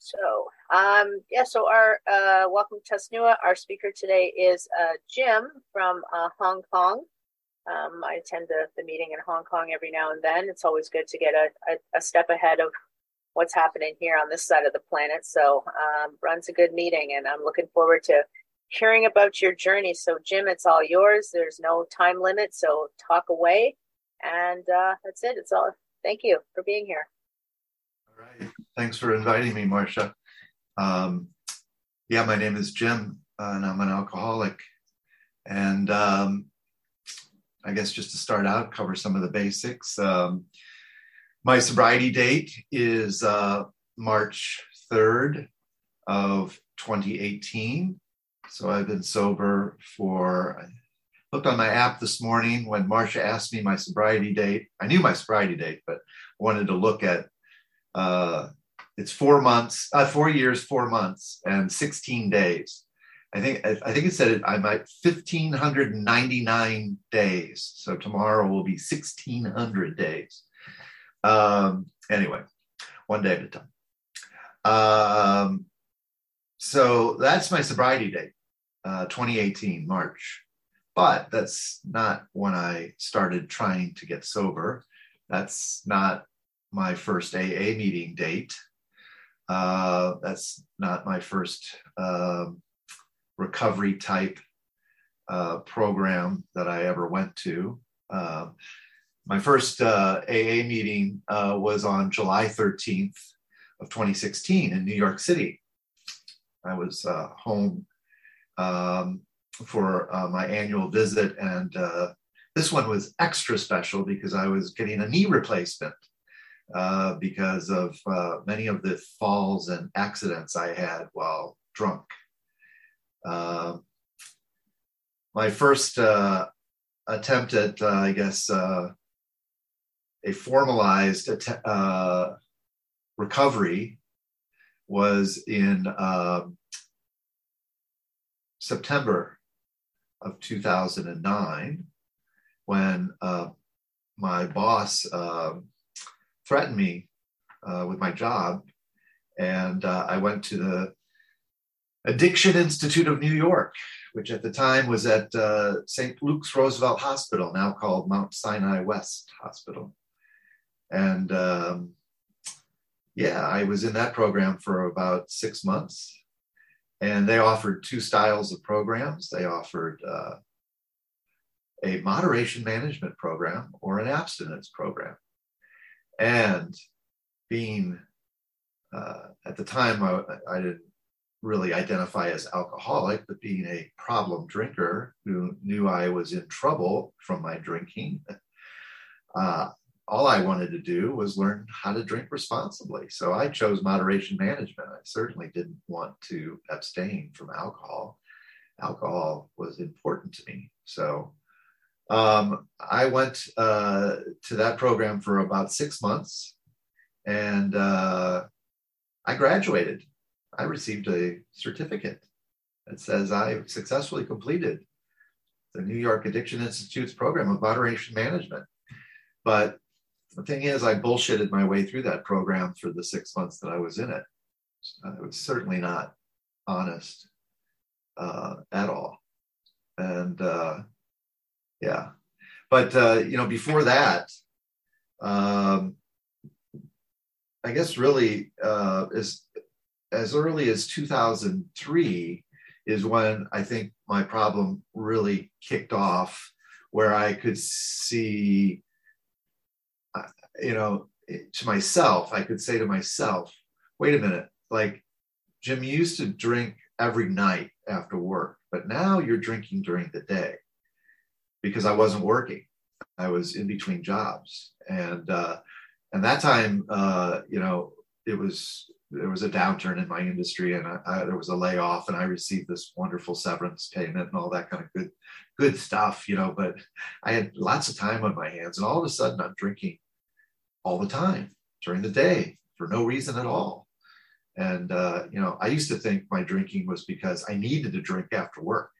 So, um, yeah, so our uh, welcome to Tasnua. Our speaker today is uh, Jim from uh, Hong Kong. Um, I attend the, the meeting in Hong Kong every now and then. It's always good to get a, a, a step ahead of what's happening here on this side of the planet. So, um, runs a good meeting, and I'm looking forward to hearing about your journey. So, Jim, it's all yours. There's no time limit, so talk away. And uh, that's it. It's all. Thank you for being here. All right. Thanks for inviting me, Marcia. Um, yeah, my name is Jim, uh, and I'm an alcoholic. And um, I guess just to start out, cover some of the basics. Um, my sobriety date is uh, March 3rd of 2018. So I've been sober for, I looked on my app this morning when Marcia asked me my sobriety date. I knew my sobriety date, but I wanted to look at uh, it's four months, uh, four years, four months, and 16 days. I think I think it said it, I'm at 1,599 days. So tomorrow will be 1,600 days. Um, anyway, one day at a time. Um, so that's my sobriety date, uh, 2018, March. But that's not when I started trying to get sober. That's not my first AA meeting date. Uh, that's not my first um, recovery type uh, program that I ever went to. Uh, my first uh, AA meeting uh, was on July 13th of 2016 in New York City. I was uh, home um, for my annual visit, and this one was extra special because I was getting a knee replacement uh, because of uh, many of the falls and accidents I had while drunk. Uh, my first uh, attempt at, uh, I guess, a formalized att- recovery was in um, September of 2009 when my boss um, threatened me uh, with my job. And uh, I went to the Addiction Institute of New York, which at the time was at uh, St. Luke's Roosevelt Hospital, now called Mount Sinai West Hospital. And um, yeah, I was in that program for about six months. And they offered two styles of programs. They offered uh, a moderation management program or an abstinence program and being uh, at the time I, I, didn't really identify as alcoholic but being a problem drinker who knew i was in trouble from my drinking uh, all i wanted to do was learn how to drink responsibly. So i chose moderation management. I certainly didn't want to abstain from alcohol. Alcohol was important to me. So um, I went uh, to that program for about six months and uh, I graduated. I received a certificate that says I successfully completed the New York Addiction Institute's program of moderation management. But the thing is, I bullshitted my way through that program for the six months that I was in it. I was certainly not honest uh, at all. And uh, yeah. But uh, you know, before that, um, I guess really uh, as as early as 2003 is when I think my problem really kicked off, where I could see, uh, you know, to myself, I could say to myself, wait a minute, like Jim, you used to drink every night after work, but now you're drinking during the day because I wasn't working. I was in between jobs, and uh, and that time, uh, you know, it was there was a downturn in my industry, and I, I, there was a layoff, and I received this wonderful severance payment and all that kind of good good stuff, you know. But I had lots of time on my hands, and all of a sudden, I'm drinking all the time during the day for no reason at all. And uh, you know, I used to think my drinking was because I needed to drink after work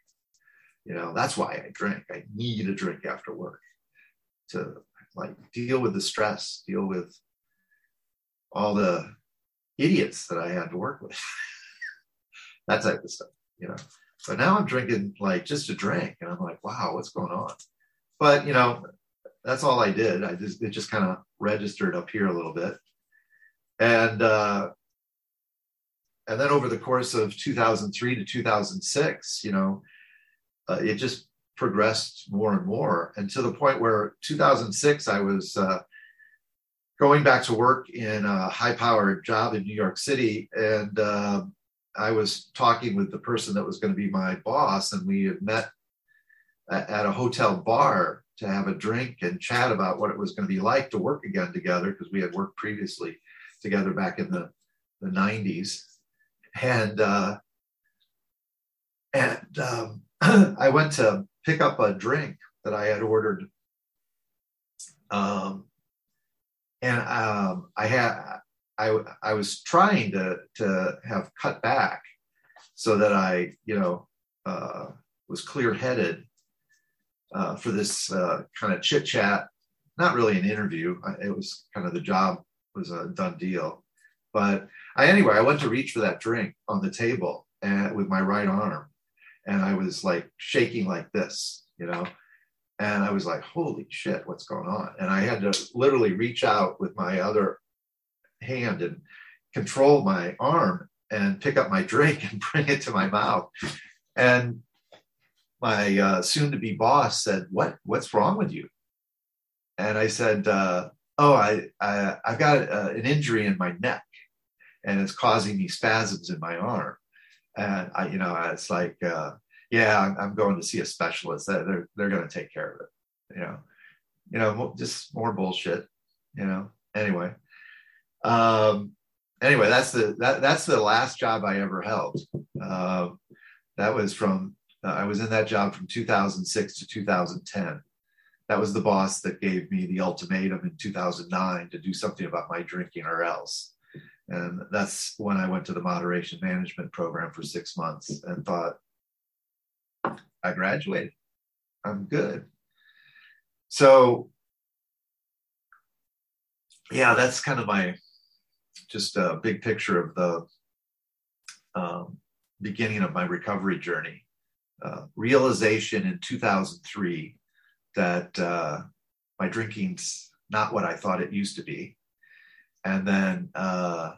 you know, that's why I drink. I need a drink after work to like deal with the stress, deal with all the idiots that I had to work with. that type of stuff, you know. But now I'm drinking like just a drink, and I'm like, wow, what's going on? But you know, that's all I did. I just it just kind of registered up here a little bit, and uh, and then over the course of 2003 to 2006, you know, uh, it just progressed more and more, and to the point where 2006 I was. Uh, going back to work in a high powered job in New York City. And uh, I was talking with the person that was going to be my boss, and we had met at a hotel bar to have a drink and chat about what it was going to be like to work again together because we had worked previously together back in the, the 90s. And uh, and um, I went to pick up a drink that I had ordered um, and um, I had I I was trying to to have cut back so that I you know uh, was clear headed uh, for this uh, kind of chit chat. Not really an interview. It was kind of the job was a done deal. But I anyway I went to reach for that drink on the table and with my right arm, and I was like shaking like this, you know, and I was like, holy shit, what's going on? And I had to literally reach out with my other hand and control my arm and pick up my drink and bring it to my mouth. And my uh, soon to be boss said, what, what's wrong with you? And I said, uh, oh, I, I, have got uh, an injury in my neck and it's causing me spasms in my arm. And I, you know, it's like, uh, yeah, I'm, going to see a specialist. They're they're going to take care of it. You know, you know, just more bullshit. You know. Anyway, um, anyway, that's the that that's the last job I ever held. Uh, that was from uh, I was in that job from 2006 to 2010. That was the boss that gave me the ultimatum in 2009 to do something about my drinking or else. And that's when I went to the moderation management program for six months and thought, I graduated. I'm good. So, yeah, that's kind of my just a big picture of the um, beginning of my recovery journey. Uh, realization in 2003 that uh, my drinking's not what I thought it used to be. And then uh,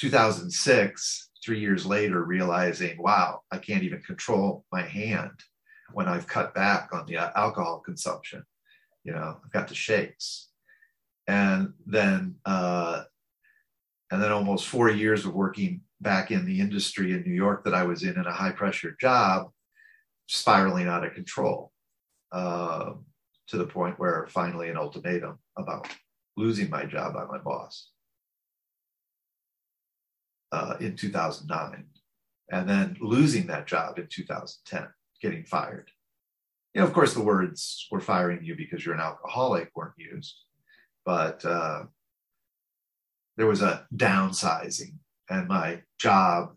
2006, three years later, realizing, wow, I can't even control my hand when I've cut back on the alcohol consumption. You know, I've got the shakes. And then, uh, and then almost four years of working back in the industry in New York that I was in in a high pressure job, spiraling out of control uh, to the point where finally an ultimatum about losing my job by my boss uh, in 2009, and then losing that job in 2010 getting fired. You know, of course, the words "we're firing you because you're an alcoholic" weren't used, but uh, there was a downsizing, and my job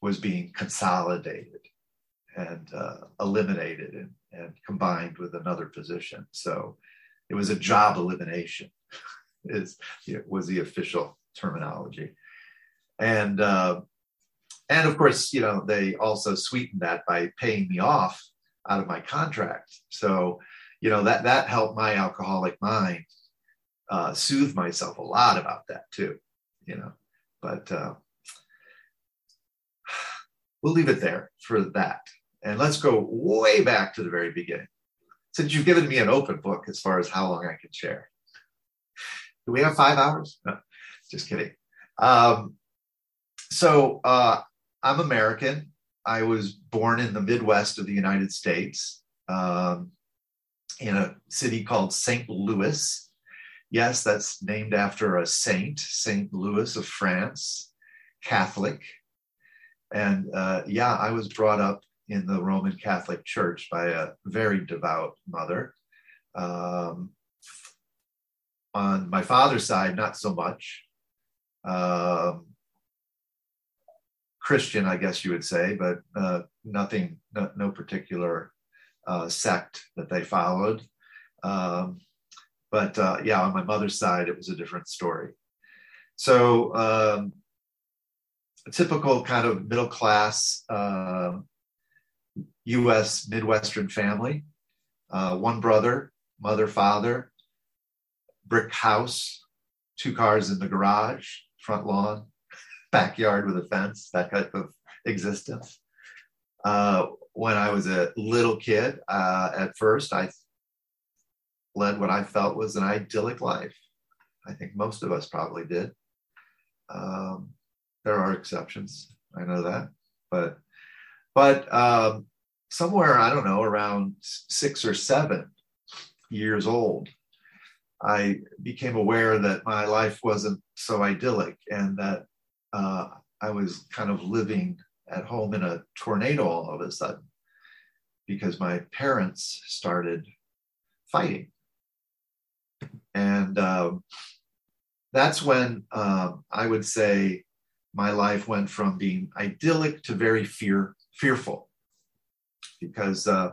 was being consolidated and uh, eliminated and, and combined with another position. So it was a job elimination, is was the official terminology, and uh, and of course, you know, they also sweetened that by paying me off out of my contract. So, you know, that that helped my alcoholic mind uh, soothe myself a lot about that too. You know, but uh, we'll leave it there for that. And let's go way back to the very beginning. Since you've given me an open book as far as how long I can share. Do we have five hours? No, just kidding. Um, so uh, I'm American. I was born in the Midwest of the United States um, in a city called St. Louis. Yes, that's named after a saint, St. Louis of France, Catholic. And uh, yeah, I was brought up in the Roman Catholic Church by a very devout mother. Um, on my father's side, not so much. Um, Christian, I guess you would say, but uh, nothing, no, no particular uh, sect that they followed. Um, but uh, yeah, on my mother's side, it was a different story. So um, typical kind of middle class U.S. Midwestern family. Uh, one brother, mother, father, brick house, two cars in the garage, front lawn, backyard with a fence, that type of existence. Uh, when I was a little kid, uh, at first, I led what I felt was an idyllic life. I think most of us probably did. Um, there are exceptions, I know that, but but um, somewhere I don't know around six or seven years old, I became aware that my life wasn't so idyllic and that uh, I was kind of living at home in a tornado all of a sudden because my parents started fighting. And um, that's when um, I would say my life went from being idyllic to very fear fearful because uh,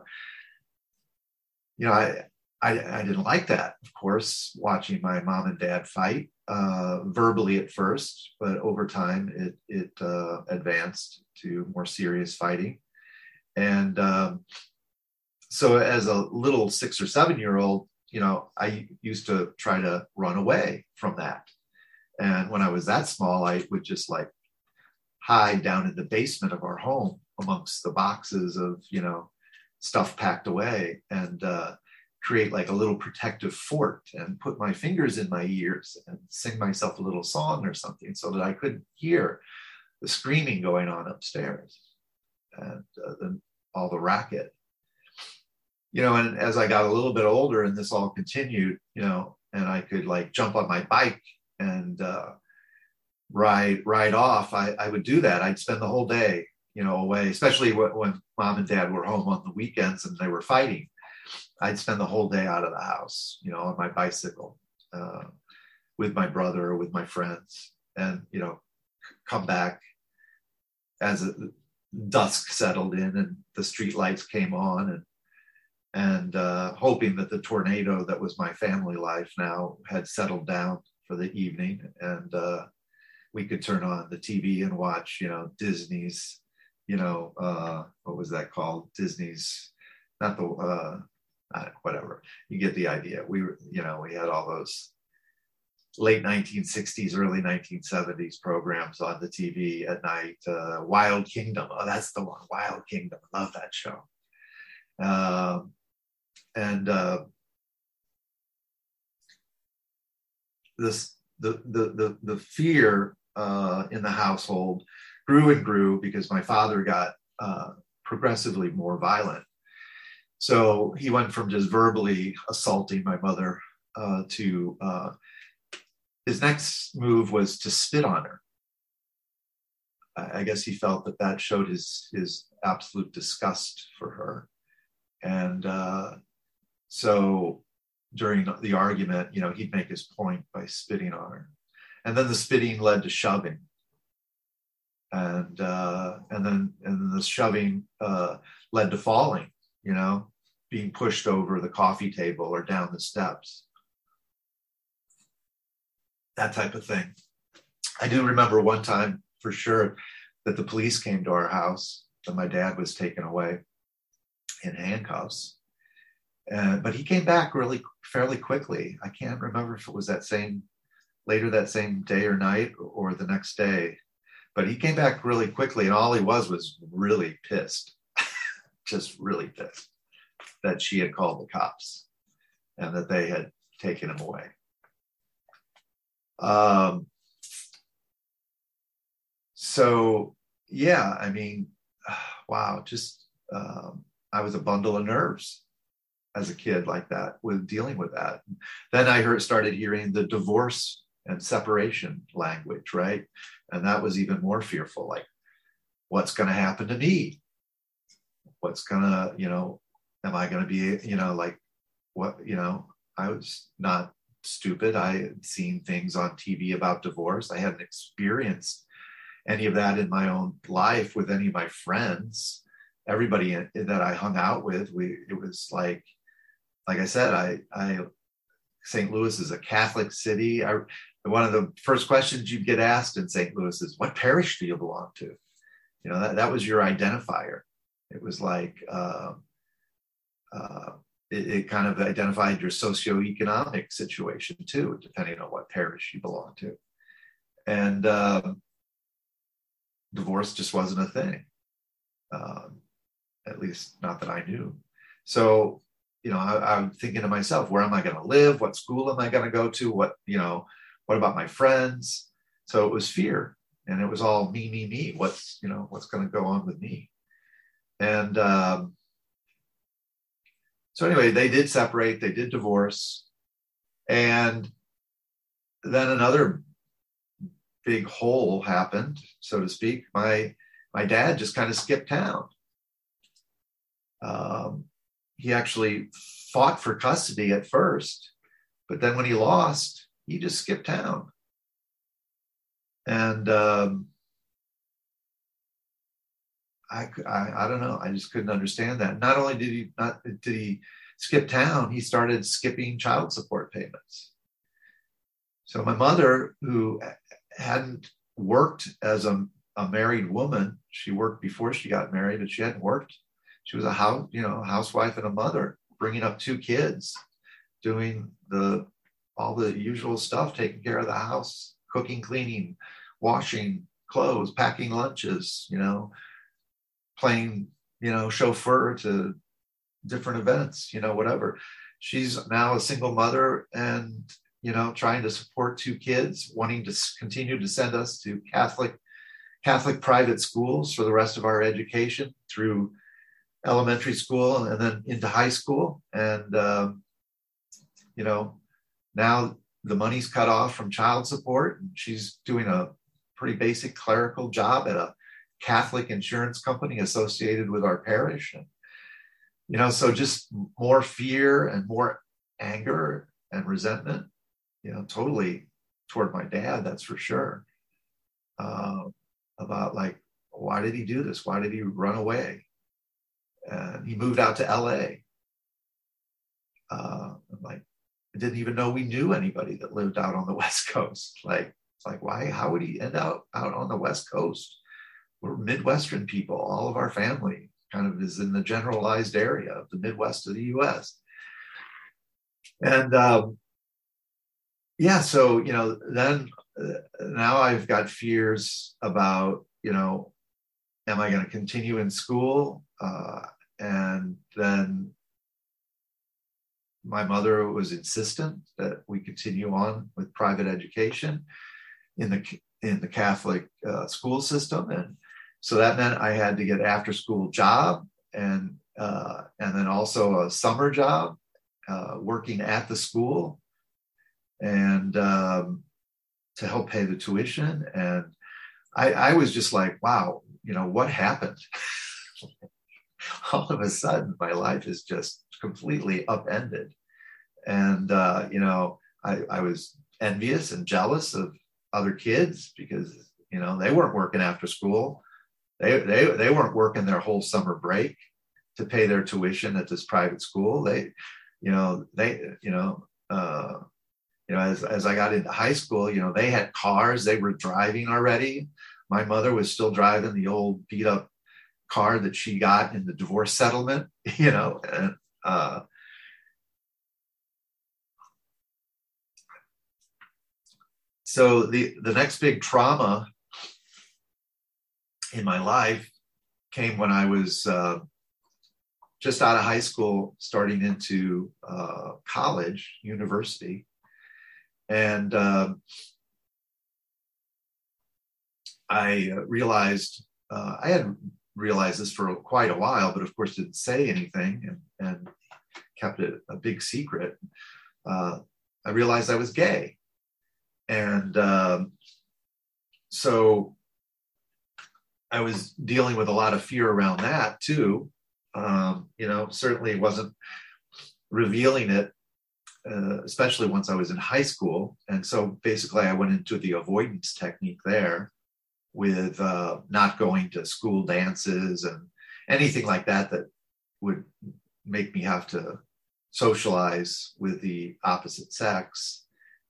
you know I, I, I didn't like that of course watching my mom and dad fight uh, verbally at first but over time it it uh, advanced to more serious fighting and um, so as a little six or seven year old you know, I used to try to run away from that. And when I was that small, I would just like hide down in the basement of our home amongst the boxes of, you know, stuff packed away and uh, create like a little protective fort and put my fingers in my ears and sing myself a little song or something so that I couldn't hear the screaming going on upstairs and uh, then all the racket you know, and as I got a little bit older and this all continued, you know, and I could like jump on my bike and uh, ride ride off, I, I would do that. I'd spend the whole day, you know, away, especially when, when mom and dad were home on the weekends and they were fighting. I'd spend the whole day out of the house, you know, on my bicycle uh, with my brother or with my friends, and you know, come back as a, dusk settled in and the street lights came on and and uh, hoping that the tornado that was my family life now had settled down for the evening and uh, we could turn on the TV and watch, you know, Disney's, you know, uh, what was that called? Disney's, not the, uh, whatever. You get the idea. We, you know, we had all those late 1960s, early 1970s programs on the TV at night. Uh, Wild Kingdom. Oh, that's the one. Wild Kingdom. Love that show. Um, and uh, this the, the the the fear uh, in the household grew and grew because my father got uh, progressively more violent. So he went from just verbally assaulting my mother uh, to uh, his next move was to spit on her. I guess he felt that that showed his his absolute disgust for her, and uh, so during the argument, you know, he'd make his point by spitting on her. And then the spitting led to shoving. And uh, and then and then the shoving uh, led to falling, you know, being pushed over the coffee table or down the steps. That type of thing. I do remember one time for sure that the police came to our house that my dad was taken away in handcuffs uh, but he came back really fairly quickly. I can't remember if it was that same later that same day or night or the next day, but he came back really quickly, and all he was was really pissed, just really pissed that she had called the cops and that they had taken him away. Um, so yeah, I mean, wow, just um, I was a bundle of nerves as a kid like that with dealing with that. Then I heard started hearing the divorce and separation language, right? And that was even more fearful. Like, what's going to happen to me? What's to, you know, am I to be, you know, like what, you know, I was not stupid. I had seen things on TV about divorce. I hadn't experienced any of that in my own life with any of my friends. Everybody that I hung out with, we it was like like I said, I I St. Louis is a Catholic city. I, one of the first questions you'd get asked in St. Louis is, "What parish do you belong to?" You know, that, that was your identifier. It was like uh, uh, it, it, kind of identified your socioeconomic situation too, depending on what parish you belong to. And um, divorce just wasn't a thing, um, at least not that I knew. So, you know, I, I'm thinking to myself, where am I going to live? What school am I going to go to? What, you know, what about my friends? So it was fear and it was all me, me, me. What's, you know, what's going to go on with me? And um, so anyway, they did separate, they did divorce. And then another big hole happened, so to speak. My my dad just kind of skipped town. Um, he actually fought for custody at first, but then when he lost, he just skipped town. And um, I, I, I don't know. I just couldn't understand that. Not only did he not did he skip town, he started skipping child support payments. So my mother, who hadn't worked as a, a married woman, she worked before she got married, but she hadn't worked. She was a house, you know, housewife and a mother, bringing up two kids, doing the all the usual stuff, taking care of the house, cooking, cleaning, washing clothes, packing lunches, you know, playing, you know, chauffeur to different events, you know, whatever. She's now a single mother and, you know, trying to support two kids, wanting to continue to send us to Catholic Catholic private schools for the rest of our education through elementary school and then into high school. And, um, you know, now the money's cut off from child support and she's doing a pretty basic clerical job at a Catholic insurance company associated with our parish. And, you know, so just more fear and more anger and resentment, you know, totally toward my dad, that's for sure. Uh, about like, why did he do this? Why did he run away? And he moved out to LA. Uh, I'm like, I didn't even know we knew anybody that lived out on the West Coast. Like, it's like, why? How would he end up out on the West Coast? We're Midwestern people. All of our family kind of is in the generalized area of the Midwest of the US. And um, yeah, so, you know, then uh, now I've got fears about, you know, am I going to continue in school? Uh, and then my mother was insistent that we continue on with private education in the in the Catholic uh, school system, and so that meant I had to get after school job and uh, and then also a summer job uh, working at the school and um, to help pay the tuition. And I, I was just like, wow, you know, what happened? All of a sudden, my life is just completely upended. And, uh, you know, I, I was envious and jealous of other kids because, you know, they weren't working after school they, they, they weren't working their whole summer break to pay their tuition at this private school. They, you know, they, you know, uh, you know, as, as I got into high school, you know, they had cars, they were driving already. My mother was still driving the old beat up car that she got in the divorce settlement, you know, and, uh, so the the next big trauma in my life came when I was uh, just out of high school, starting into uh, college, university. And uh, I realized, I had realized this for quite a while, but of course didn't say anything and, and kept it a big secret. Uh, I realized I was gay. And um, so I was dealing with a lot of fear around that too. Um, you know, certainly wasn't revealing it, uh, especially once I was in high school. And so basically, I went into the avoidance technique there with uh, not going to school dances and anything like that that would make me have to socialize with the opposite sex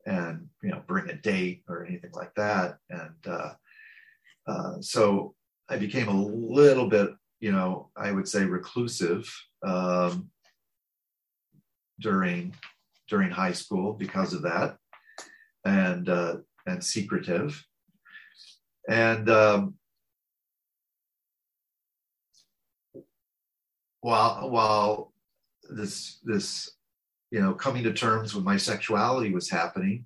and you know bring a date or anything like that and uh, uh, so i became a little bit you know i would say reclusive um, during during high school because of that and uh, and secretive. And um, while while this this you know coming to terms with my sexuality was happening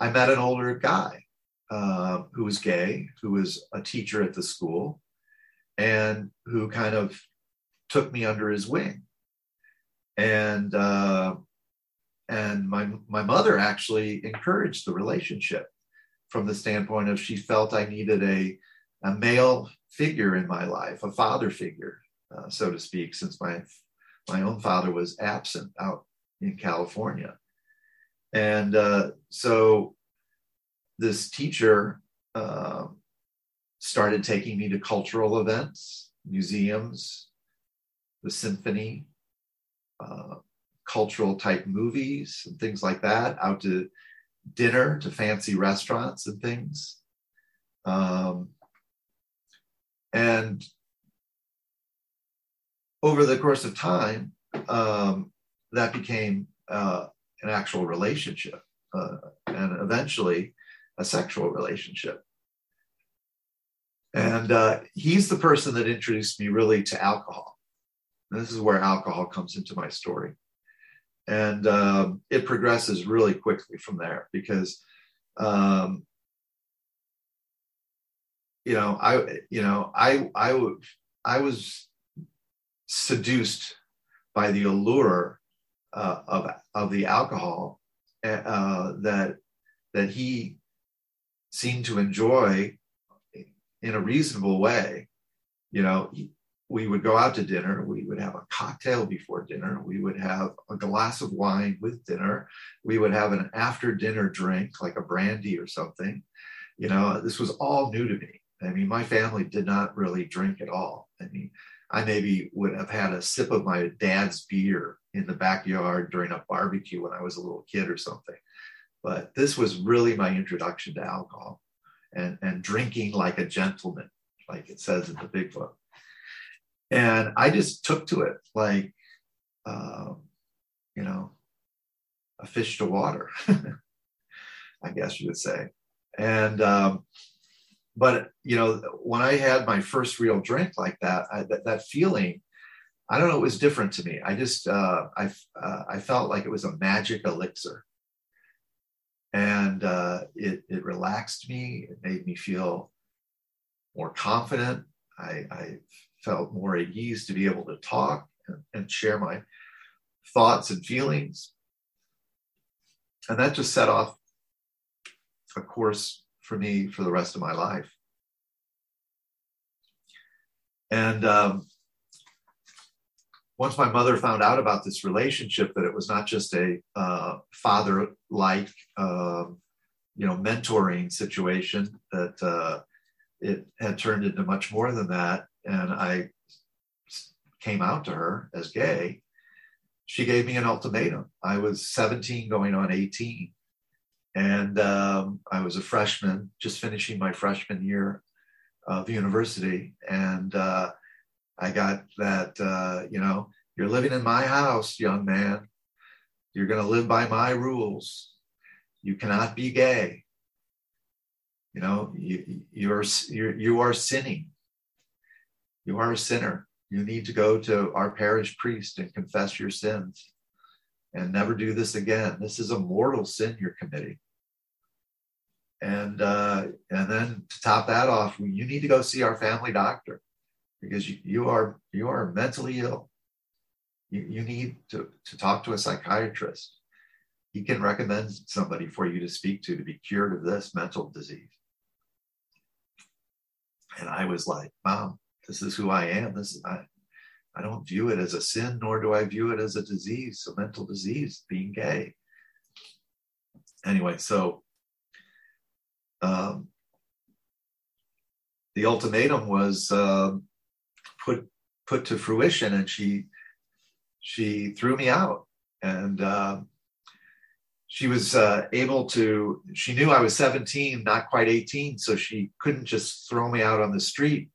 i met an older guy uh, who was gay who was a teacher at the school and who kind of took me under his wing. And uh, and my my mother actually encouraged the relationship from the standpoint of she felt I needed a a male figure in my life, a father figure, uh, so to speak, since my my own father was absent out in California, and uh, so this teacher uh, started taking me to cultural events, museums, the symphony, uh, cultural type movies and things like that, out to dinner to fancy restaurants and things. Um, and over the course of time, um, that became uh, an actual relationship uh, and eventually a sexual relationship. And uh, he's the person that introduced me really to alcohol. And this is where alcohol comes into my story and um, it progresses really quickly from there because um, you know i you know i i i was seduced by the allure uh, of of the alcohol uh, that that he seemed to enjoy in a reasonable way you know we would go out to dinner. We would have a cocktail before dinner. We would have a glass of wine with dinner. We would have an after dinner drink, like a brandy or something. You know, this was all new to me. I mean, my family did not really drink at all. I mean, I maybe would have had a sip of my dad's beer in the backyard during a barbecue when I was a little kid or something. But this was really my introduction to alcohol and, and drinking like a gentleman, like it says in the big book and I just took to it like, um, you know, a fish to water, I guess you would say. And, um, but, you know, when I had my first real drink like that, I, that, that feeling, I don't know, it was different to me. I just, uh, I, uh, I felt like it was a magic elixir. And uh, it, it relaxed me. It made me feel more confident. I, I felt more at ease to be able to talk and, and share my thoughts and feelings. And that just set off a course for me for the rest of my life. And um, once my mother found out about this relationship, that it was not just a uh, father-like, uh, you know, mentoring situation, that uh, it had turned into much more than that and I came out to her as gay, she gave me an ultimatum. I was 17 going on 18. And um, I was a freshman, just finishing my freshman year of university. And uh, I got that, uh, you know, you're living in my house, young man. You're going to live by my rules. You cannot be gay. You know, you, you're, you're, you are sinning. You are a sinner. You need to go to our parish priest and confess your sins and never do this again. This is a mortal sin you're committing. And uh, and then to top that off, you need to go see our family doctor because you, you are you are mentally ill. You, you need to, to talk to a psychiatrist. He can recommend somebody for you to speak to to be cured of this mental disease. And I was like, Mom, this is who I am. This is I, I don't view it as a sin, nor do I view it as a disease, a mental disease, being gay. Anyway, so um, the ultimatum was uh, put put to fruition, and she she threw me out, and uh, she was uh, able to. She knew I was 17, not quite 18, so she couldn't just throw me out on the street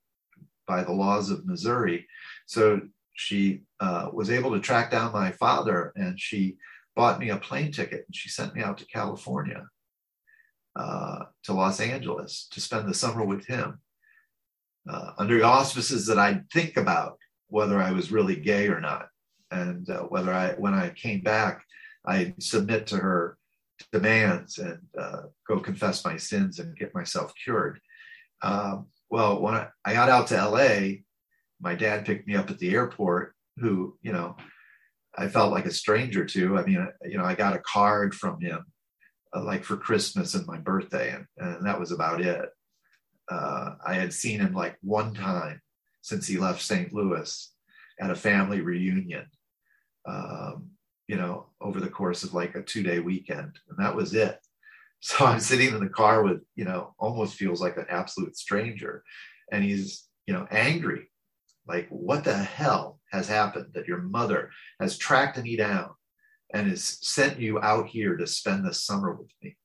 by the laws of Missouri. So she uh, was able to track down my father, and she bought me a plane ticket, and she sent me out to California, uh, to Los Angeles, to spend the summer with him. Uh, under auspices that I'd think about whether I was really gay or not, and uh, whether I, when I came back, I submit to her demands and uh, go confess my sins and get myself cured. Um, well, when I, I got out to LA, my dad picked me up at the airport, who, you know, I felt like a stranger to. I mean, you know, I got a card from him, uh, like for Christmas and my birthday, and, and that was about it. Uh, I had seen him like one time since he left St. Louis at a family reunion, um, you know, over the course of like a two day weekend. And that was it. So I'm sitting in the car with, you know, almost feels like an absolute stranger. And he's, you know, angry. Like, what the hell has happened that your mother has tracked me down and has sent you out here to spend the summer with me?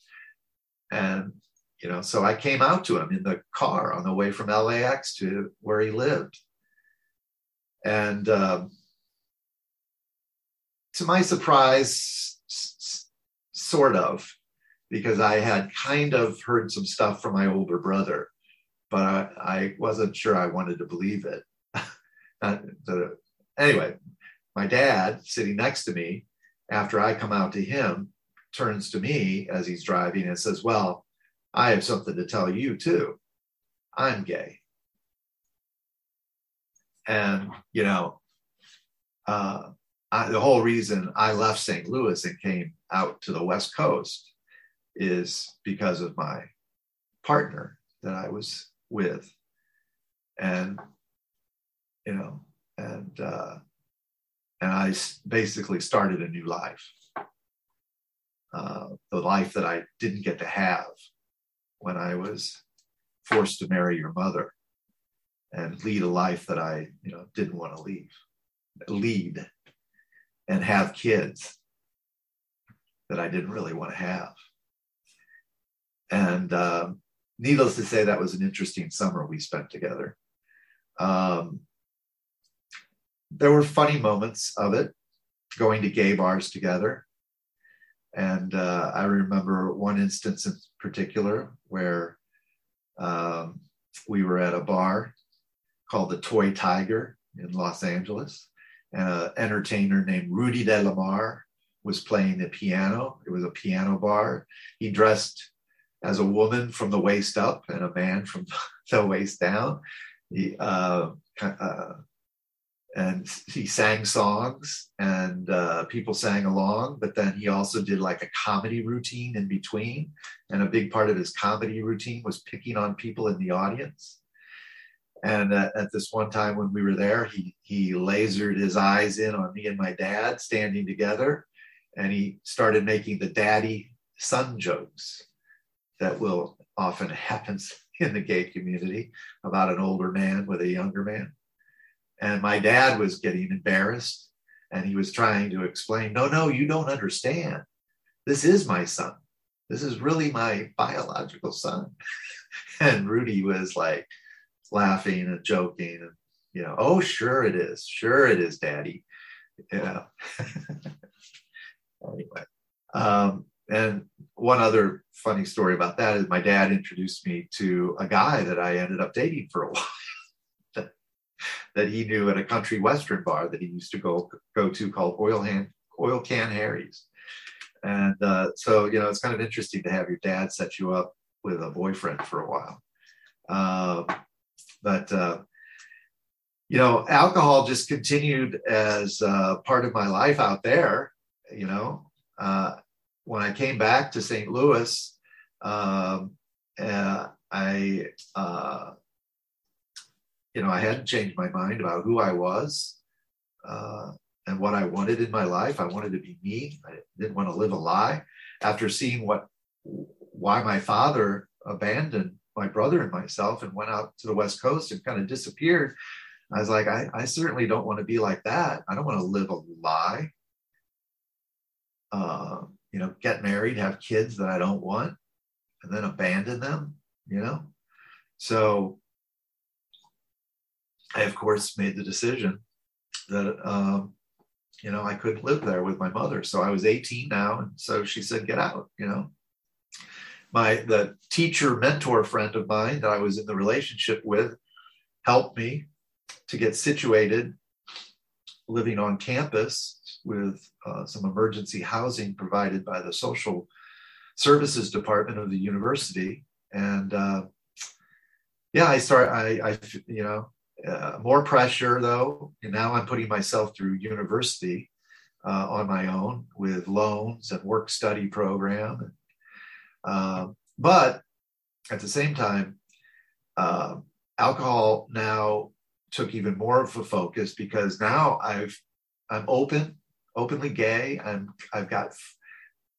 and you know? So i came out to him in the car on the way from lax to where he lived. And um, to my surprise sort of because i had kind of heard some stuff from my older brother but i, I wasn't sure i wanted to believe it. The, anyway my dad sitting next to me after i come out to him turns to me as he's driving and says well I have something to tell you too. I'm gay. And, you know, uh, I, the whole reason I left St. Louis and came out to the West Coast is because of my partner that I was with. And, you know, and, uh, and I basically started a new life. Uh, the life that I didn't get to have when I was forced to marry your mother and lead a life that I, you know, didn't want to leave, lead and have kids that I didn't really want to have. And um, needless to say, that was an interesting summer we spent together. Um, there were funny moments of it, going to gay bars together, and uh, I remember one instance in particular where um, we were at a bar called the Toy Tiger in Los Angeles, and an entertainer named Rudy Delamar was playing the piano. It was a piano bar. He dressed as a woman from the waist up and a man from the waist down. He, uh, uh, and he sang songs and uh, people sang along but then he also did like a comedy routine in between. And a big part of his comedy routine was picking on people in the audience. And uh, at this one time when we were there he he lasered his eyes in on me and my dad standing together. And he started making the daddy son jokes that will often happens in the gay community about an older man with a younger man and my dad was getting embarrassed and he was trying to explain, no, no, you don't understand. This is my son. This is really my biological son. and Rudy was like laughing and joking and, you know, oh, sure it is. Sure it is, daddy. You know. anyway. Um, and one other funny story about that is my dad introduced me to a guy that I ended up dating for a while that he knew at a country western bar that he used to go go to called Oil Hand Oil Can Harry's. And uh, so, you know, it's kind of interesting to have your dad set you up with a boyfriend for a while. Uh, but, uh, you know, alcohol just continued as uh, part of my life out there. You know, uh, when I came back to St. Louis, um, uh, I you know, I hadn't changed my mind about who I was uh, and what I wanted in my life. I wanted to be me. I didn't want to live a lie. After seeing what, why my father abandoned my brother and myself and went out to the West Coast and kind of disappeared, I was like, I, I certainly don't want to be like that. I don't want to live a lie. uh, you know, get married, have kids that I don't want, and then abandon them, you know? So I, of course, made the decision that, um, you know, I couldn't live there with my mother. So I was 18 now. And so she said, get out, you know? My, the teacher mentor friend of mine that I was in the relationship with helped me to get situated living on campus with uh, some emergency housing provided by the social services department of the university. And uh, yeah, I start, I, I you know, uh, more pressure though. And now I'm putting myself through university uh, on my own with loans and work study program. Um, but at the same time, uh, alcohol now took even more of a focus because now I've I'm open, openly gay. I'm I've got f-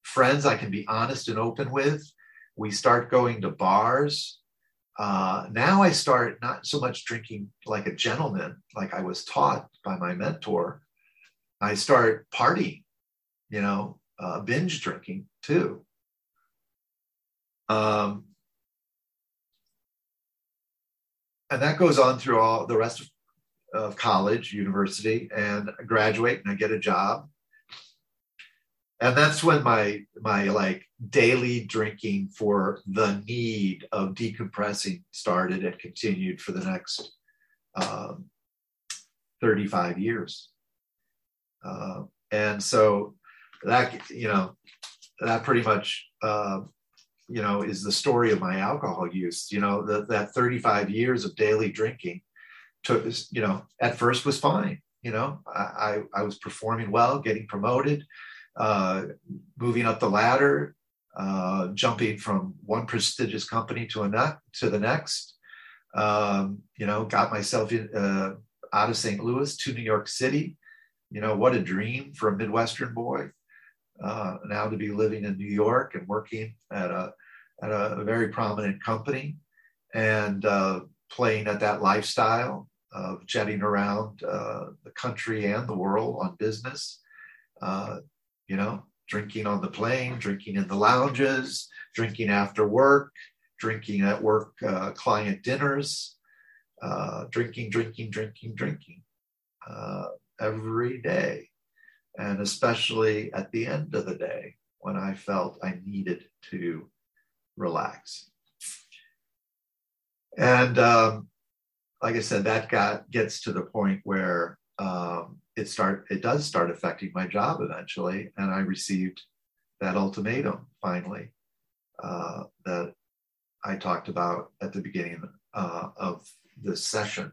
friends I can be honest and open with. We start going to bars. Uh, now I start not so much drinking like a gentleman, like I was taught by my mentor. I start partying, you know, uh, binge drinking too. Um, and that goes on through all the rest of, of college, university, and I graduate and I get a job. And that's when my my like daily drinking for the need of decompressing started and continued for the next um, 35 years. Uh, and so that you know that pretty much uh, you know is the story of my alcohol use you know the, that 35 years of daily drinking took you know at first was fine you know i i was performing well getting promoted uh, moving up the ladder uh, jumping from one prestigious company to ne- to the next um, you know got myself in, uh, out of st louis to new york city you know what a dream for a midwestern boy uh, now to be living in New York and working at a at a, very prominent company and uh, playing at that lifestyle of jetting around uh, the country and the world on business. Uh, you know, drinking on the plane, drinking in the lounges, drinking after work, drinking at work uh, client dinners, uh, drinking, drinking, drinking, drinking every day and especially at the end of the day when I felt I needed to relax. And um, like I said, that got gets to the point where um, it start it does start affecting my job eventually, and I received that ultimatum finally uh, that I talked about at the beginning uh, of this session,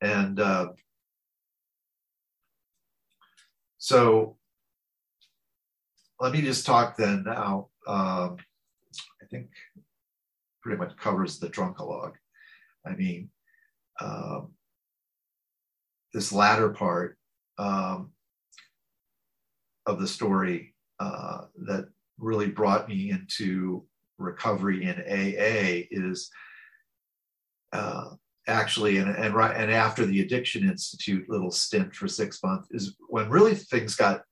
and uh, so let me just talk then now. Um, I think pretty much covers the drunkalog. I mean, um, this latter part um, of the story uh, that really brought me into recovery in AA is uh, actually and, and right and after the addiction institute little stint for six months is when really things got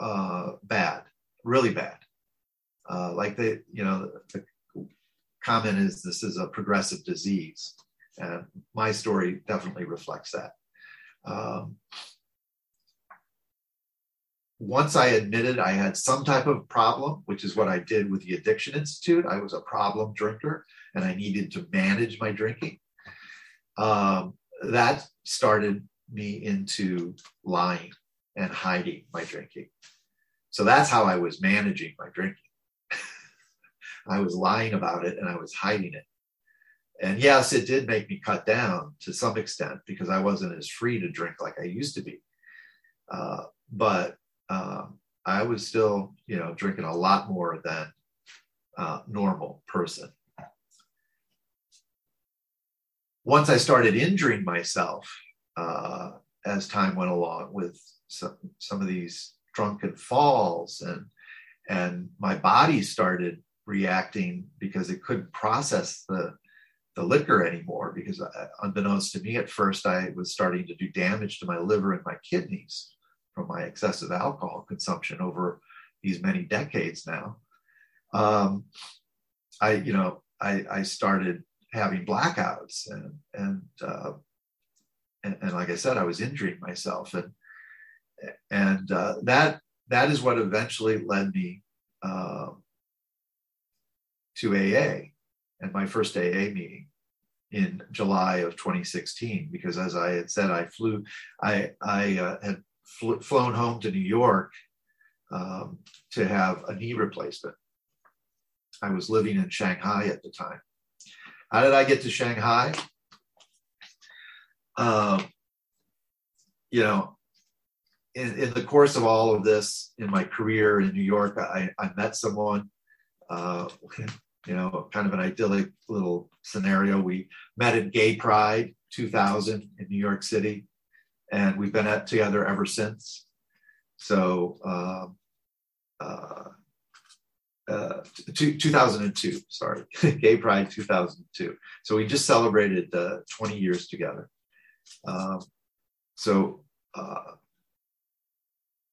uh, bad really bad. Uh, like the you know the comment is this is a progressive disease. And my story definitely reflects that um, once I admitted I had some type of problem, which is what I did with the Addiction Institute, I was a problem drinker and I needed to manage my drinking um, that started me into lying and hiding my drinking. So that's how I was managing my drinking. I was lying about it and I was hiding it. And yes, it did make me cut down to some extent because I wasn't as free to drink like I used to be. Uh, but um, I was still, you know, drinking a lot more than uh, normal person once I started injuring myself uh, as time went along with some, some of these drunken falls and and my body started reacting because it couldn't process the the liquor anymore because uh, unbeknownst to me at first I was starting to do damage to my liver and my kidneys from my excessive alcohol consumption over these many decades now. Um, I, you know, I, I started having blackouts and, and, uh, and, and, like I said, I was injuring myself and, and uh, that, that is what eventually led me uh, to AA and my first AA meeting in July of 2016 because as I had said I flew I I uh, had fl- flown home to New York um, to have a knee replacement. I was living in Shanghai at the time. How did I get to Shanghai? Um, you know, in, in, the course of all of this in my career in New York, I, I met someone uh, you know, kind of an idyllic little scenario. We met at Gay Pride 2000 in New York City, and we've been at, together ever since. So, um, uh, uh, two, 2002, sorry, Gay Pride 2002. So we just celebrated uh, 20 years together. Um, so, uh,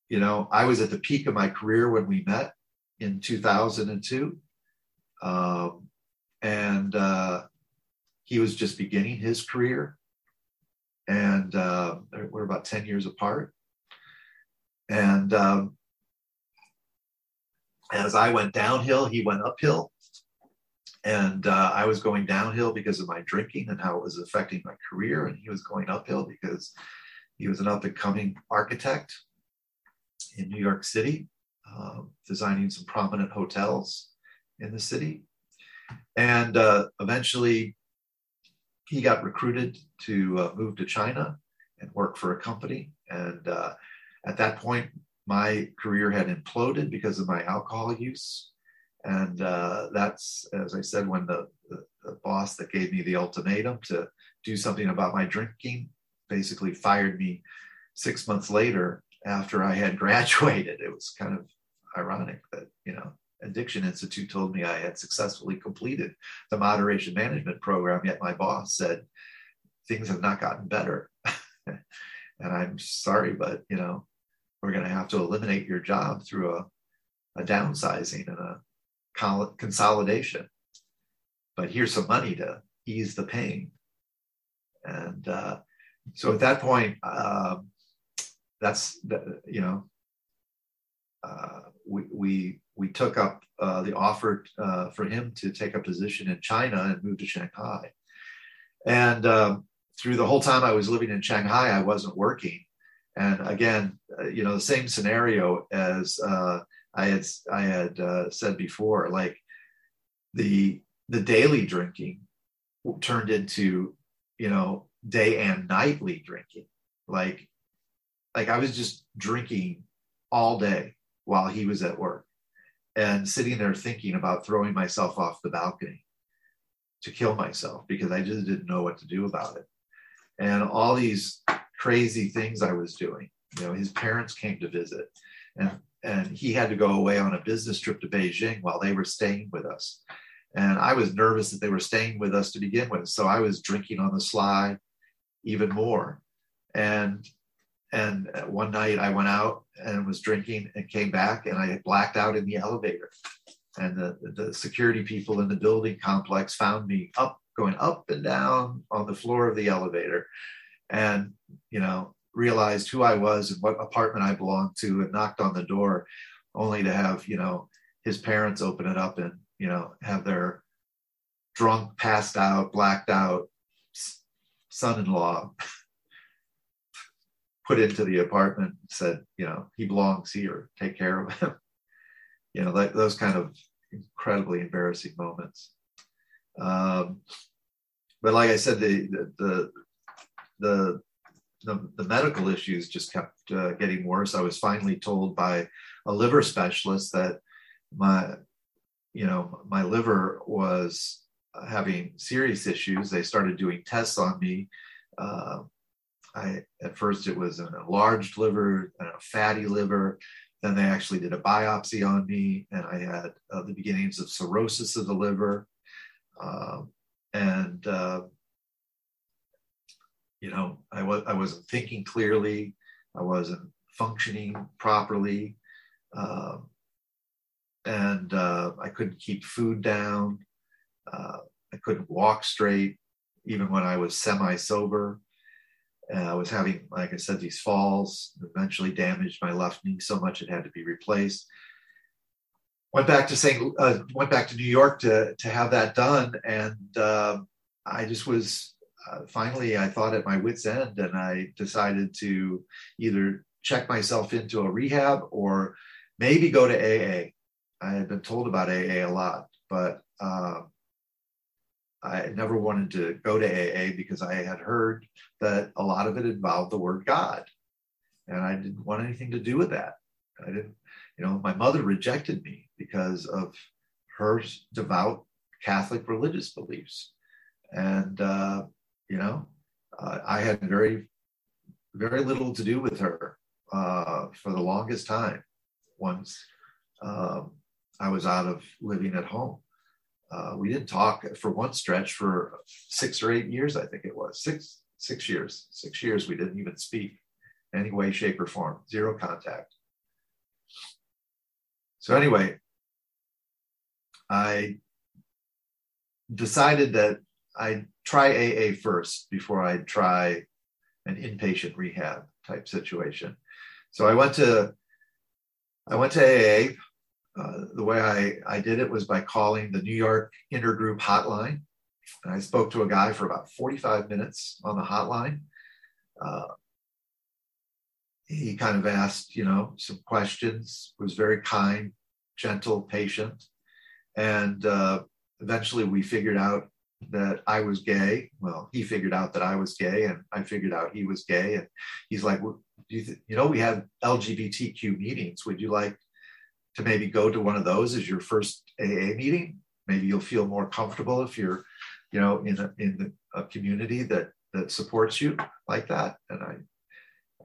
you know, I was at the peak of my career when we met in 2002 um, and uh, he was just beginning his career. And uh, we're about 10 years apart. And um, as I went downhill, he went uphill. And uh, I was going downhill because of my drinking and how it was affecting my career. And he was going uphill because he was an up and coming architect in New York City, um, designing some prominent hotels in the city. And uh, eventually, he got recruited to uh, move to China and work for a company. And uh, at that point, my career had imploded because of my alcohol use. And uh, that's, as I said, when the, the, the boss that gave me the ultimatum to do something about my drinking basically fired me six months later after I had graduated. It was kind of ironic that, you know, Addiction Institute told me I had successfully completed the moderation management program, yet my boss said things have not gotten better. and I'm sorry, but you know, we're going to have to eliminate your job through a, a downsizing and a consolidation. But here's some money to ease the pain. And uh, so at that point, um, that's you know, uh, we, we we took up uh, the offer uh, for him to take a position in China and move to Shanghai. And um, through the whole time I was living in Shanghai, I wasn't working. And again, uh, you know, the same scenario as uh, I had I had uh, said before, like the the daily drinking turned into you know day and nightly drinking. Like like I was just drinking all day while he was at work and sitting there thinking about throwing myself off the balcony to kill myself because I just didn't know what to do about it. And all these crazy things I was doing. You know, his parents came to visit and and he had to go away on a business trip to Beijing while they were staying with us. And I was nervous that they were staying with us to begin with. So I was drinking on the sly even more. And and one night I went out and was drinking and came back and I blacked out in the elevator. And the, the security people in the building complex found me up, going up and down on the floor of the elevator. And, you know, realized who I was and what apartment I belonged to and knocked on the door only to have, you know, his parents open it up and, you know, have their drunk, passed out, blacked out son in law put into the apartment said, you know, he belongs here, take care of him. you know, those kind of incredibly embarrassing moments. Um, but like I said, the, the, the, the, the medical issues just kept uh, getting worse. I was finally told by a liver specialist that my, you know, my liver was having serious issues. They started doing tests on me. Uh, I at first it was an enlarged liver and a fatty liver. Then they actually did a biopsy on me, and I had uh, the beginnings of cirrhosis of the liver. Um, and uh, you know, I was I wasn't thinking clearly. I wasn't functioning properly. Uh, and uh, I couldn't keep food down. Uh, I couldn't walk straight, even when I was semi sober. I was having, like I said, these falls. Eventually, damaged my left knee so much it had to be replaced. Went back to St. Uh, went back to New York to to have that done, and uh, I just was uh, finally. I thought at my wits' end, and I decided to either check myself into a rehab or maybe go to AA. I had been told about AA a lot, but uh, I never wanted to go to AA because I had heard that a lot of it involved the word God. And I didn't want anything to do with that. I didn't, you know, my mother rejected me because of her devout Catholic religious beliefs. And, uh, you know, uh, I had very, very little to do with her uh, for the longest time once um, I was out of living at home. Uh, we didn't talk for one stretch for six or eight years, I think it was six six years. Six years we didn't even speak any way, shape, or form. Zero contact. So anyway, I decided that I'd try AA first before I'd try an inpatient rehab type situation. So I went to I went to AA uh, the way I, I did it was by calling the New York intergroup hotline. And I spoke to a guy for about 45 minutes on the hotline. Uh, he kind of asked, you know, some questions, was very kind, gentle, patient. And uh, eventually we figured out that I was gay. Well, he figured out that I was gay, and I figured out he was gay. And he's like, well, you, th- you know, we have LGBTQ meetings. Would you like to maybe go to one of those as your first AA meeting. Maybe you'll feel more comfortable if you're, you know, in a, in a community that that supports you like that. And I,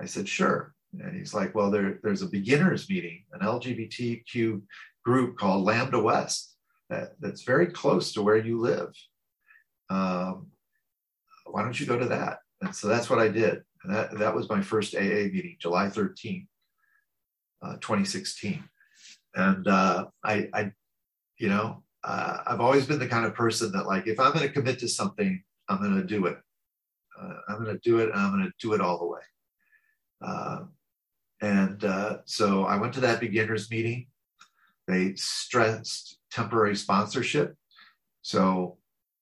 I said, sure. And he's like, well, there, there's a beginners meeting, an LGBTQ group called Lambda West that, that's very close to where you live. Um, why don't you go to that? And so that's what I did. And that, that was my first AA meeting, July 13, uh, 2016 and uh, I, I, you know, uh, I've always been the kind of person that like if I'm going to commit to something, I'm going to do it. Uh, I'm going to do it, and I'm going to do it all the way. Uh, and uh, so I went to that beginners meeting. They stressed temporary sponsorship, so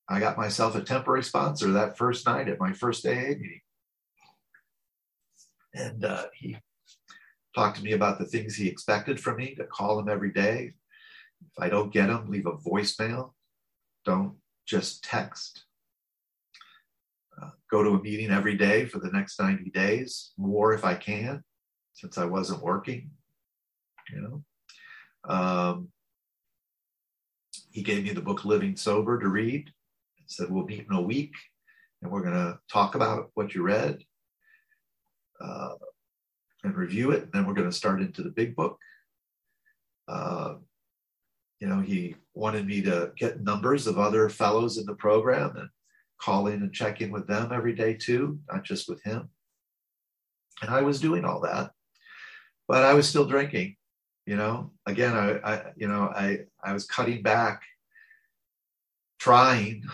I got myself a temporary sponsor that first night at my first AA meeting. And uh, he talk to me about the things he expected from me, to call him every day. If I don't get him, leave a voicemail. Don't just text. Uh, go to a meeting every day for the next 90 days, more if I can, since I wasn't working. You know, um, he gave me the book Living Sober to read. He said, We'll meet in a week and we're going to talk about what you read. Uh, and review it. And then we're going to start into the big book. Uh, you know, he wanted me to get numbers of other fellows in the program and call in and check in with them every day too, not just with him. And I was doing all that, but I was still drinking. You know, again, I, I you know, I I was cutting back, trying,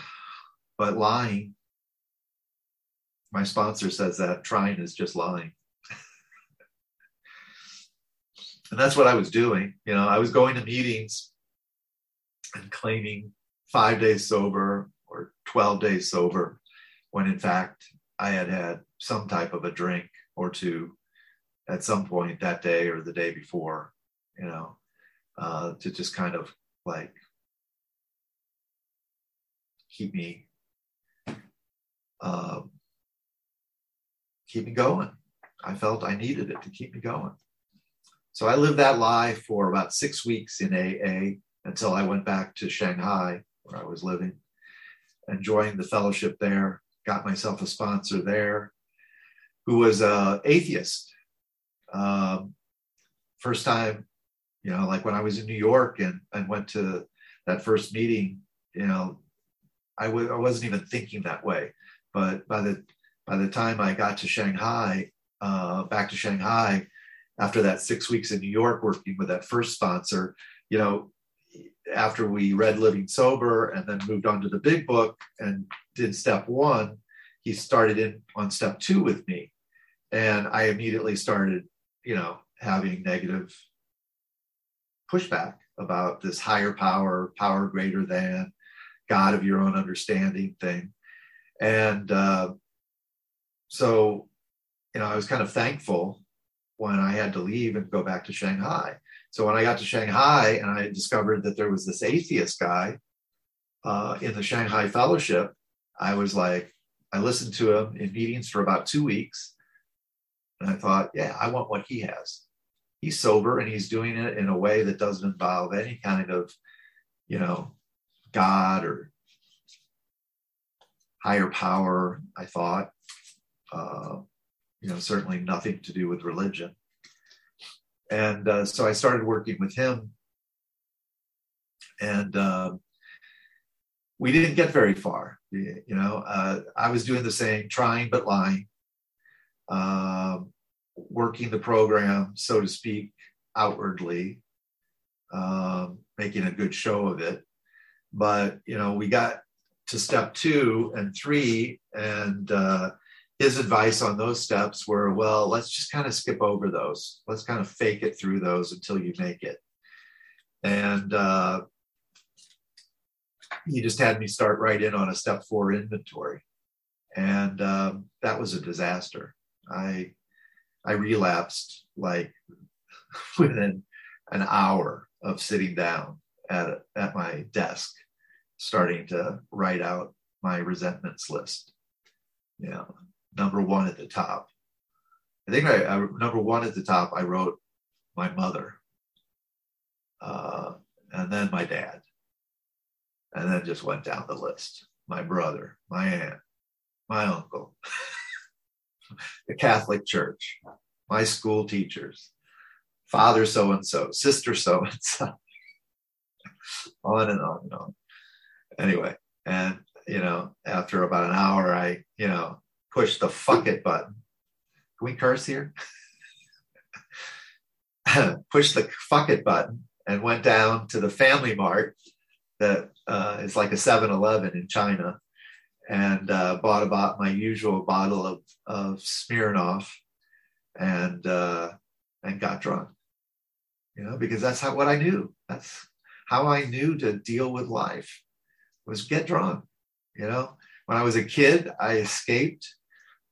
but lying. My sponsor says that trying is just lying. And that's what I was doing. You know, I was going to meetings and claiming five days sober or 12 days sober, when in fact I had had some type of a drink or two at some point that day or the day before, you know, uh, to just kind of like keep me um, keep me going. I felt I needed it to keep me going. So I lived that lie for about six weeks in AA until I went back to Shanghai, where I was living, enjoying the fellowship there. Got myself a sponsor there who was an atheist. Um, first time, you know, like when I was in New York and, and went to that first meeting, you know, I w- I wasn't even thinking that way. But by the by the time I got to Shanghai, uh, back to Shanghai, after that six weeks in New York working with that first sponsor, you know, after we read Living Sober and then moved on to the big book and did step one, he started in on step two with me. And I immediately started, you know, having negative pushback about this higher power, power greater than, God of your own understanding thing. And uh, so, you know, I was kind of thankful when I had to leave and go back to Shanghai. So when I got to Shanghai and I discovered that there was this atheist guy uh, in the Shanghai Fellowship, I was like, I listened to him in meetings for about two weeks. And I thought, yeah, I want what he has. He's sober and he's doing it in a way that doesn't involve any kind of, you know, God or higher power, I thought. Uh, you know, certainly nothing to do with religion. And uh, so I started working with him. And uh, we didn't get very far. You know, uh, I was doing the same, trying but lying, um, working the program, so to speak, outwardly, um, making a good show of it but you know we got to step two and three and uh, his advice on those steps were well let's just kind of skip over those. Let's kind of fake it through those until you make it. And uh, he just had me start right in on a step four inventory. And um, that was a disaster. I i relapsed like within an hour of sitting down at, at my desk, starting to write out my resentments list. Know, number one at the top. I think I, I number one at the top, I wrote my mother, uh, and then my dad, and then just went down the list. My brother, my aunt, my uncle, the Catholic Church, my school teachers, father so and so, sister so and so on and on and on. Anyway, and you know, after about an hour, I, you know, pushed the fuck it button. Can we curse here? pushed the fuck it button and went down to the family mart that uh, is like a 7-Eleven in China and uh, bought about my usual bottle of, of Smirnoff and uh, and got drunk. You know, because that's how what I knew. That's how I knew to deal with life was get drunk. You know, when I was a kid, I escaped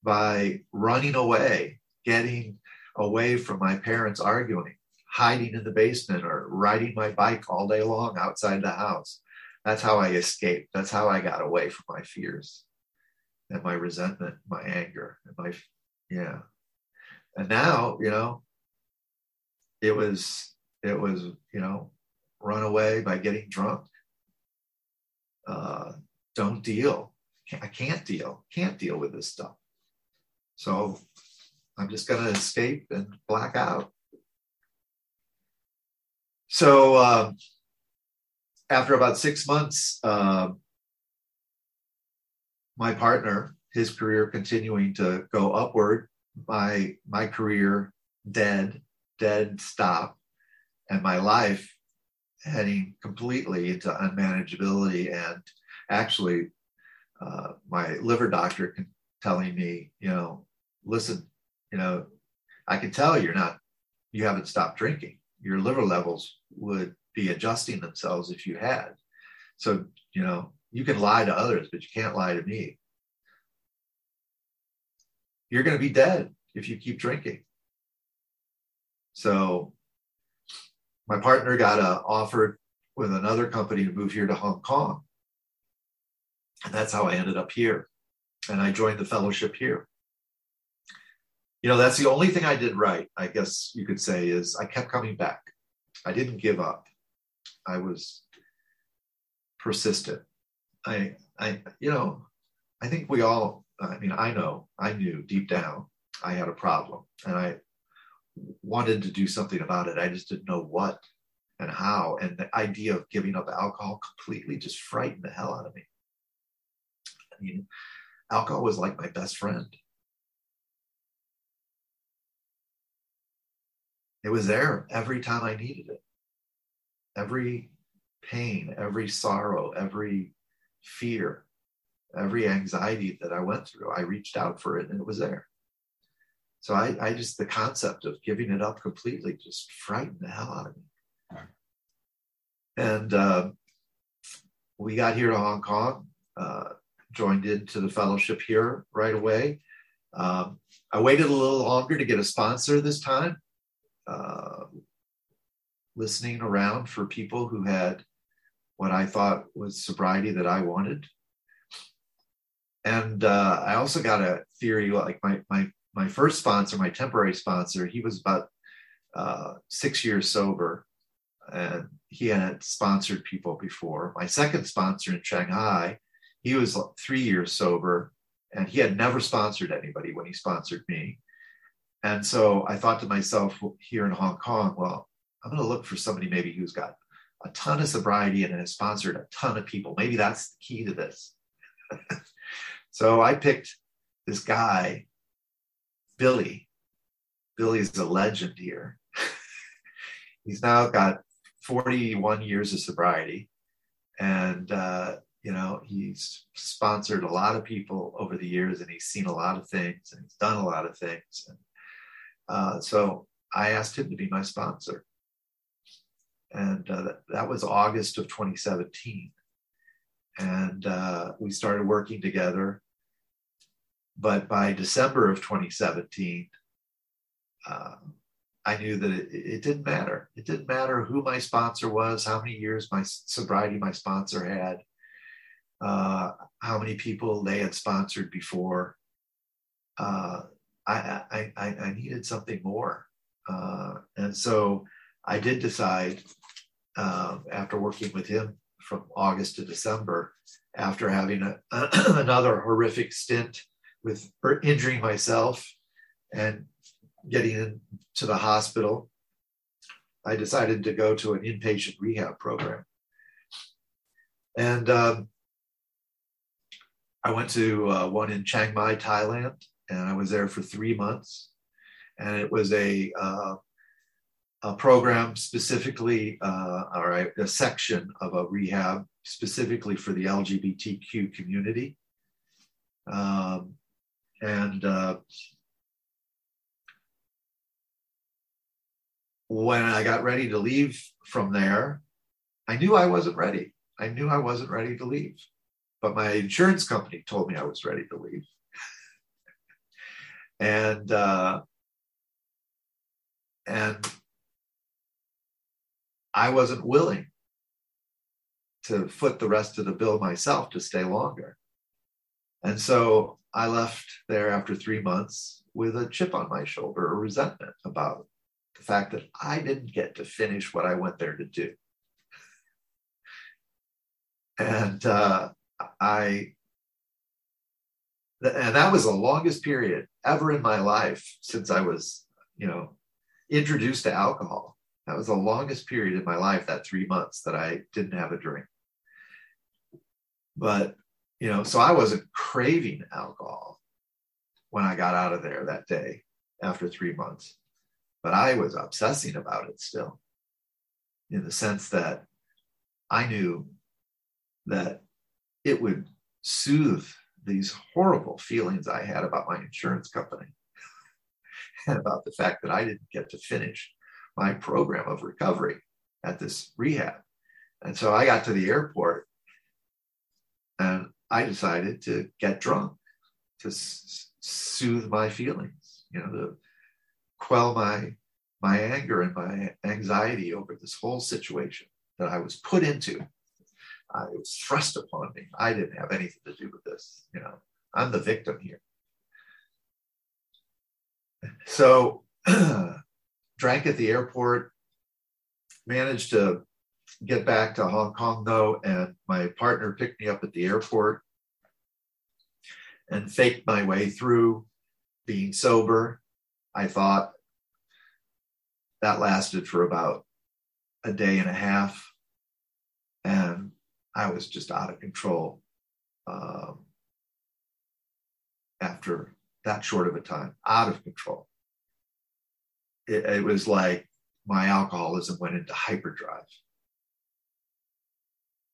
by running away, getting away from my parents arguing, hiding in the basement or riding my bike all day long outside the house. That's how I escaped. That's how I got away from my fears and my resentment, my anger, and my, yeah. And now, you know, it was, it was, you know, run away by getting drunk. Uh, don't deal. I can't deal. Can't deal with this stuff. So I'm just going to escape and black out. So uh, after about six months, uh, my partner, his career continuing to go upward, my my career dead, dead stop, and my life heading completely into unmanageability and actually uh, my liver doctor telling me you know listen you know i can tell you're not you haven't stopped drinking your liver levels would be adjusting themselves if you had so you know you can lie to others but you can't lie to me you're going to be dead if you keep drinking so my partner got uh, offered with another company to move here to Hong Kong. And that's how I ended up here. And I joined the fellowship here. You know, that's the only thing I did right, I guess you could say, is I kept coming back. I didn't give up. I was persistent. I, I, you know, I think we all, I mean, I know, I knew deep down I had a problem and I wanted to do something about it. I just didn't know what and how. And the idea of giving up alcohol completely just frightened the hell out of me. I mean, alcohol was like my best friend. It was there every time I needed it. Every pain, every sorrow, every fear, every anxiety that I went through, I reached out for it and it was there. So I, I just, the concept of giving it up completely just frightened the hell out of me. And uh, we got here to Hong Kong, uh, joined into the fellowship here right away. Um, I waited a little longer to get a sponsor this time, uh, listening around for people who had what I thought was sobriety that I wanted. And uh, I also got a theory like my, my, my first sponsor, my temporary sponsor, he was about uh, six years sober and he had sponsored people before. My second sponsor in Shanghai, he was three years sober and he had never sponsored anybody when he sponsored me. And so I thought to myself here in Hong Kong, well, I'm going to look for somebody maybe who's got a ton of sobriety and has sponsored a ton of people. Maybe that's the key to this. so I picked this guy, Billy. Billy's a legend here. He's now got 41 years of sobriety. And uh, you know he's sponsored a lot of people over the years and he's seen a lot of things and he's done a lot of things and uh, so i asked him to be my sponsor and uh, that, was august of 2017 and uh, we started working together but by december of 2017 uh, I knew that it, it, didn't matter. It didn't matter who my sponsor was, how many years my sobriety my sponsor had uh, how many people they had sponsored before. Uh, I, I, I, needed something more. Uh, and so I did decide um, after working with him from August to December, after having a, another horrific stint with injuring myself and getting into the hospital, I decided to go to an inpatient rehab program. And um, I went to uh, one in Chiang Mai, Thailand, and I was there for three months. And it was a, uh, a program specifically, uh, or a, a, section of a rehab specifically for the LGBTQ community. Um, and uh, when I got ready to leave from there, I knew I wasn't ready. I knew I wasn't ready to leave but my insurance company told me I was ready to leave. And uh, and I wasn't willing to foot the rest of the bill myself to stay longer. And so I left there after three months with a chip on my shoulder, a resentment about the fact that I didn't get to finish what I went there to do. And uh, I, and that was the longest period ever in my life since I was, you know, introduced to alcohol. That was the longest period in my life, that three months that I didn't have a drink. But, you know, so I wasn't craving alcohol when I got out of there that day after three months. But I was obsessing about it still in the sense that I knew that it would soothe these horrible feelings I had about my insurance company and about the fact that I didn't get to finish my program of recovery at this rehab. And so I got to the airport and I decided to get drunk to s- soothe my feelings, you know, to quell my my anger and my anxiety over this whole situation that I was put into uh, it was thrust upon me. I didn't have anything to do with this. You know, I'm the victim here. So, drank at the airport, managed to get back to Hong Kong though, and my partner picked me up at the airport and faked my way through being sober. I thought that lasted for about a day and a half. I was just out of control um, after that short of a time, out of control. It, it was like my alcoholism went into hyperdrive.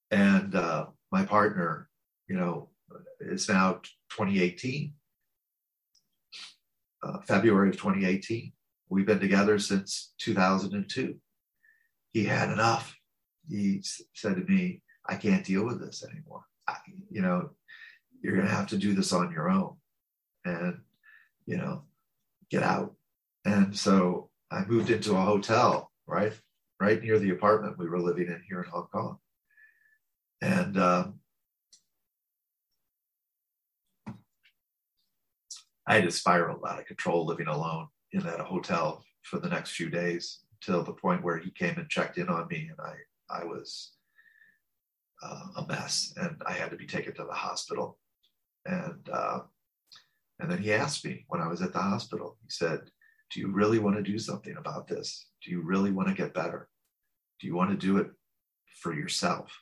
And uh, my partner, you know, it's now 2018, uh, February of 2018. We've been together since 2002. He had enough. He said to me, I can't deal with this anymore. I, you know, you're going to have to do this on your own and, you know, get out. And so I moved into a hotel, right? Right near the apartment we were living in here in Hong Kong. And um, I just spiraled out of control living alone in that hotel for the next few days till the point where he came and checked in on me and I, I was uh, a mess and I had to be taken to the hospital. And, uh, and then he asked me when I was at the hospital, he said, do you really want to do something about this? Do you really want to get better? Do you want to do it for yourself?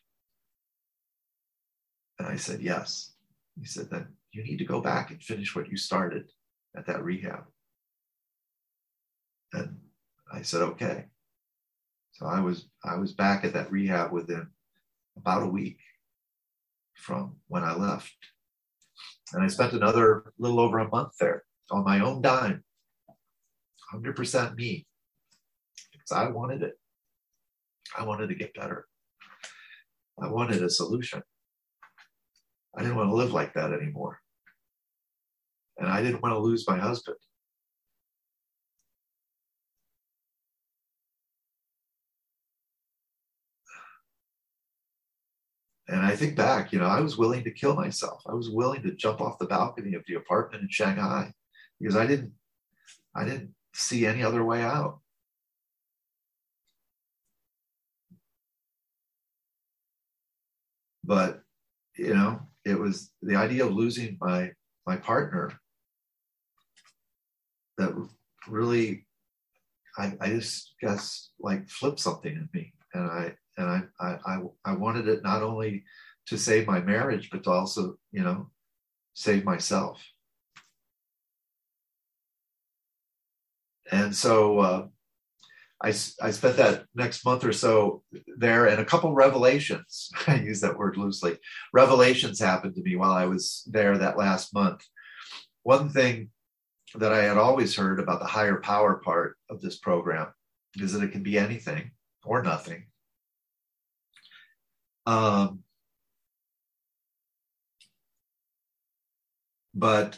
And I said, yes. He said, then you need to go back and finish what you started at that rehab. And I said, okay. So I was I was back at that rehab within about a week from when I left. And I spent another little over a month there on my own dime, 100% me, because I wanted it. I wanted to get better. I wanted a solution. I didn't want to live like that anymore. And I didn't want to lose my husband. And I think back, you know, I was willing to kill myself. I was willing to jump off the balcony of the apartment in Shanghai because I didn't I didn't see any other way out. But you know, it was the idea of losing my my partner that really I, I just guess like flipped something in me and I and I, I I wanted it not only to save my marriage but to also you know save myself. And so uh, I, I spent that next month or so there and a couple revelations i use that word loosely. Revelations happened to me while i was there that last month. One thing that i had always heard about the higher power part of this program is that it can be anything or nothing um, but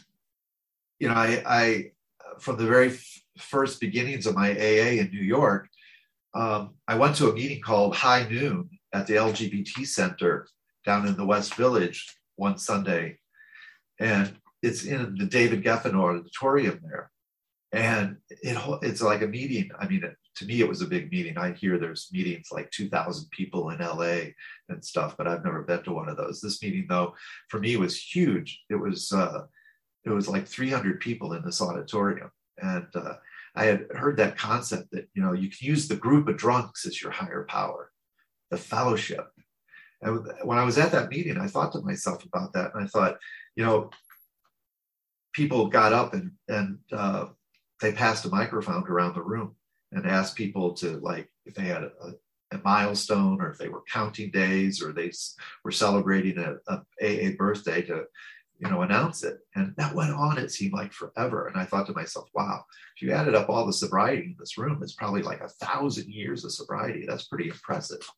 you know i i from the very first beginnings of my AA in New York, um, I went to a meeting called High Noon at the LGBT Center down in the West Village one Sunday. And it's in the David Geffen Auditorium there. And it, it's like a meeting. I mean, to me, it was a big meeting. I hear there's meetings like 2,000 people in LA and stuff, but I've never been to one of those. This meeting, though, for me was huge. It was uh, it was like 300 people in this auditorium, and uh, I had heard that concept that you know you can use the group of drunks as your higher power, the fellowship. And when I was at that meeting, I thought to myself about that, and I thought, you know, people got up and and uh, they passed a microphone around the room and asked people to like if they had a, a milestone or if they were counting days or they were celebrating a, a AA birthday to you know, announce it. And that went on, it seemed like forever. And I thought to myself, wow, if you added up all the sobriety in this room, it's probably like a thousand years of sobriety. That's pretty impressive.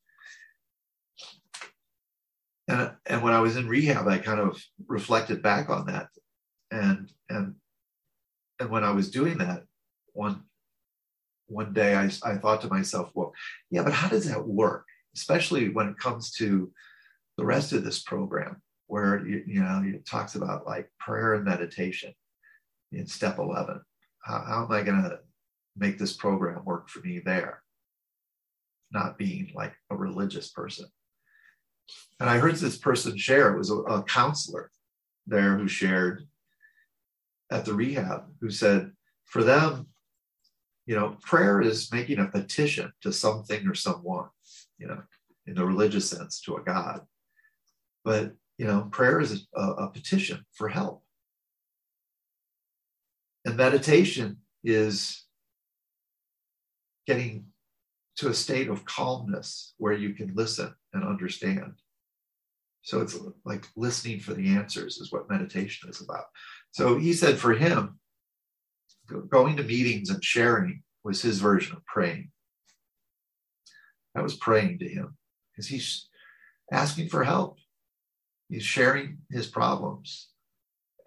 And, and when I was in rehab, I kind of reflected back on that. And and and when I was doing that, one one day I, I thought to myself, well, yeah, but how does that work? Especially when it comes to the rest of this program where you, you know it talks about like prayer and meditation in step 11 how, how am i going to make this program work for me there? Not being like a religious person. And i heard this person share it was a, a counselor there who shared at the rehab who said for them you know prayer is making a petition to something or someone you know in the religious sense to a god but you know, prayer is a, a petition for help. And meditation is getting to a state of calmness where you can listen and understand. So it's like listening for the answers is what meditation is about. So he said for him, going to meetings and sharing was his version of praying. I was praying to him because he's asking for help. He's sharing his problems,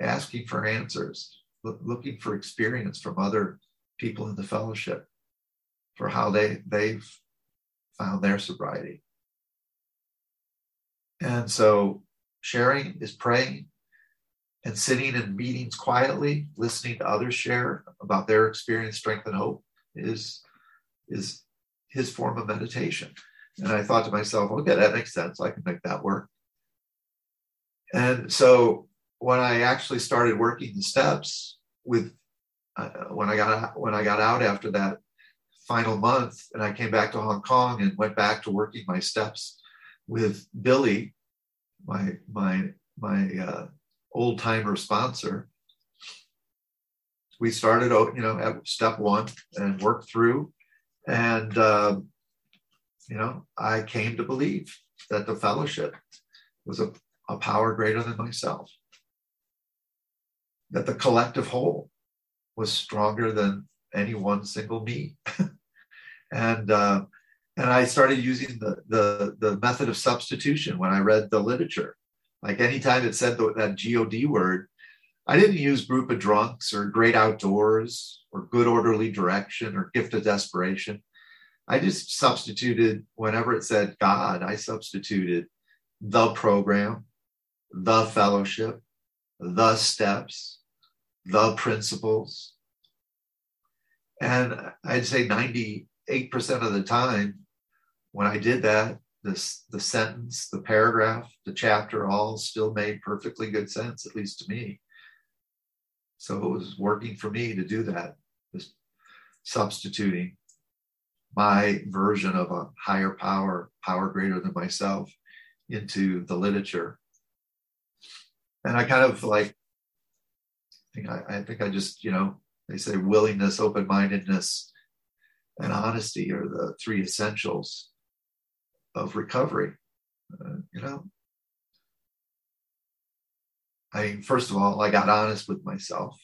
asking for answers, looking for experience from other people in the fellowship for how they they've found their sobriety. And so sharing is praying and sitting in meetings quietly, listening to others share about their experience, strength, and hope is, is his form of meditation. And I thought to myself, okay, that makes sense. I can make that work. And so when I actually started working the steps with uh, when I got when I got out after that final month and I came back to Hong Kong and went back to working my steps with Billy, my my my uh, old timer sponsor. We started, you know, at step one and worked through, and uh, you know, I came to believe that the fellowship was a, a power greater than myself, that the collective whole was stronger than any one single me. and uh, and I started using the, the the method of substitution when I read the literature. Like anytime it said that God word, I didn't use group of drunks or great outdoors or good orderly direction or gift of desperation. I just substituted whenever it said God, I substituted the program, the fellowship, the steps, the principles. And I'd say 98% of the time when I did that, this the sentence, the paragraph, the chapter all still made perfectly good sense, at least to me. So it was working for me to do that, just substituting my version of a higher power, power greater than myself, into the literature. And I kind of like, I think I, I think I just, you know, they say willingness, open mindedness, and honesty are the three essentials of recovery. Uh, you know, I mean, first of all, I got honest with myself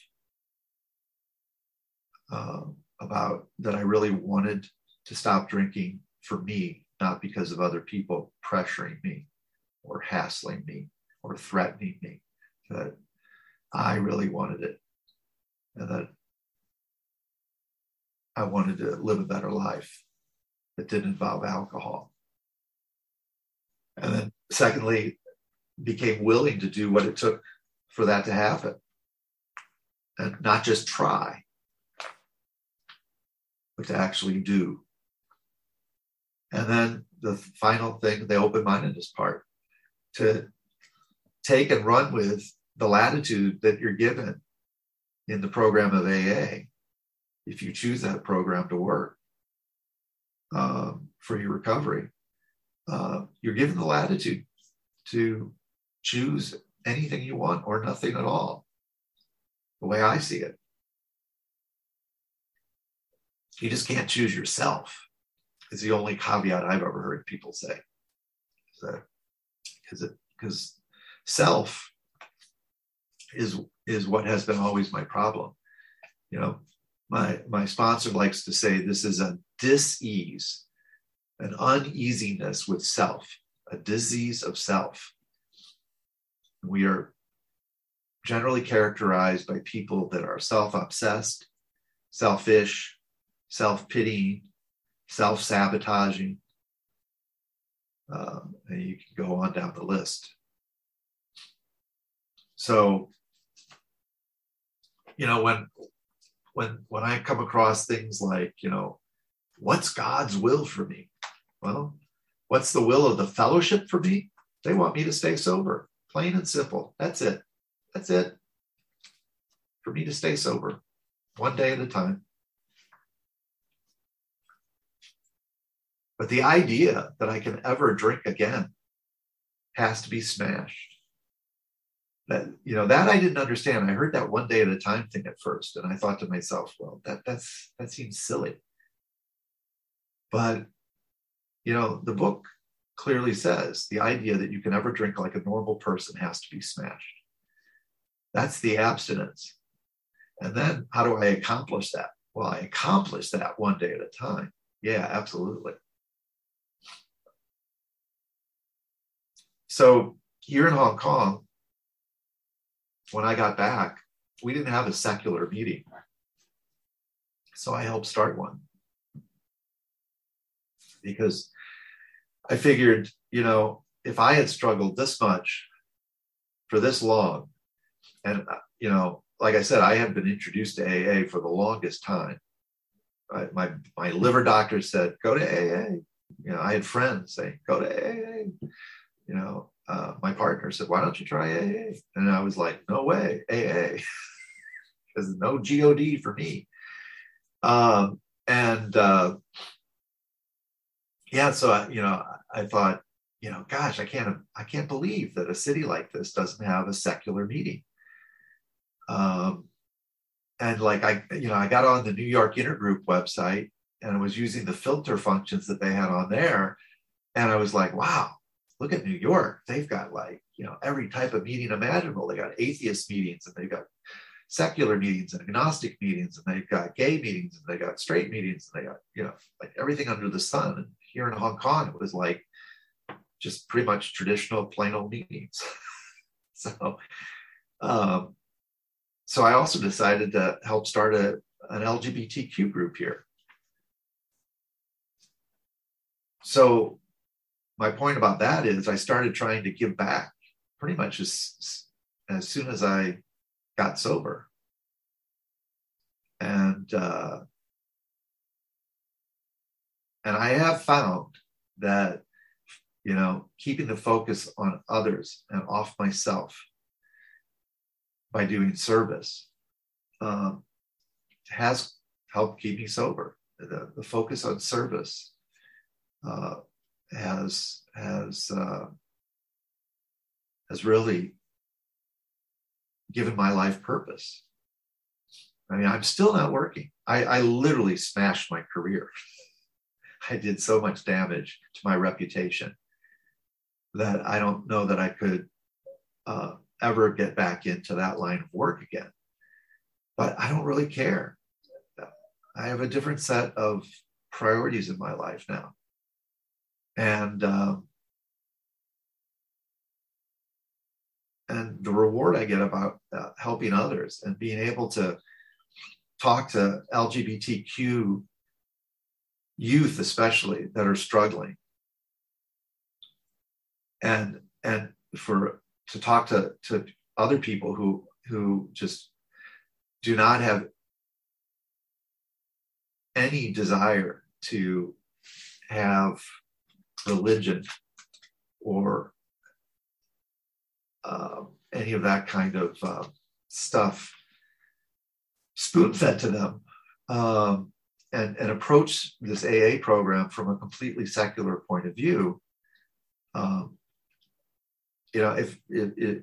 uh, about that I really wanted to stop drinking for me, not because of other people pressuring me or hassling me or threatening me. That I really wanted it and that I wanted to live a better life that didn't involve alcohol. Secondly, became willing to do what it took for that to happen and not just try, but to actually do. And then the final thing, the open mindedness part, to take and run with the latitude that you're given in the program of AA if you choose that program to work um, for your recovery, uh, you're given the latitude to choose anything you want or nothing at all, the way I see it. You just can't choose yourself, is the only caveat I've ever heard people say. Because because self is is what has been always my problem. You know, my my sponsor likes to say this is a dis-ease an uneasiness with self a disease of self. We are generally characterized by people that are self-obsessed selfish self-pitying self-sabotaging. Um, and you can go on down the list. So you know when when when I come across things like, you know, what's God's will for me? Well, what's the will of the fellowship for me? They want me to stay sober, plain and simple. That's it. That's it. For me to stay sober, one day at a time. But the idea that I can ever drink again has to be smashed that you know that I didn't understand. I heard that one day at a time thing at first, and I thought to myself, well, that that's that seems silly. But you know, the book clearly says the idea that you can ever drink like a normal person has to be smashed. That's the abstinence. And then how do I accomplish that? Well, I accomplish that one day at a time. Yeah, absolutely. So here in Hong Kong, when I got back, we didn't have a secular meeting. So I helped start one because I figured, you know, if I had struggled this much for this long, and, uh, you know, like I said, I had been introduced to AA for the longest time. Right? My, my liver doctor said, go to AA. You know, I had friends say, go to AA. You know, uh, my partner said, why don't you try AA? And I was like, no way, AA. Because no God for me. Um, and uh, yeah, so I, you know, I thought, you know, gosh, I can't, I can't believe that a city like this doesn't have a secular meeting. Um, and like I, you know, I got on the New York Intergroup website and I was using the filter functions that they had on there, and I was like, wow, look at New York. They've got like, you know, every type of meeting imaginable. They got atheist meetings and they've got secular meetings and agnostic meetings and they've got gay meetings and they got straight meetings and they got, you know, like everything under the sun. Here in Hong Kong, it was like just pretty much traditional plain old meetings. so, um, so I also decided to help start a, an LGBTQ group here. So my point about that is I started trying to give back pretty much as, as soon as I got sober. And uh, and I have found that you know keeping the focus on others and off myself by doing service um, has helped keep me sober. The, the focus on service uh, has has uh, has really given my life purpose. I mean, I'm still not working. I, I literally smashed my career. I did so much damage to my reputation that I don't know that I could uh, ever get back into that line of work again. But I don't really care. I have a different set of priorities in my life now and uh, and the reward I get about uh, helping others and being able to talk to LGBTQ youth, especially that are struggling, and and for to talk to to other people who who just do not have any desire to have religion or uh, any of that kind of uh, stuff spoon fed to them um, and, and approach this AA program from a completely secular point of view. Um, you know, if, if,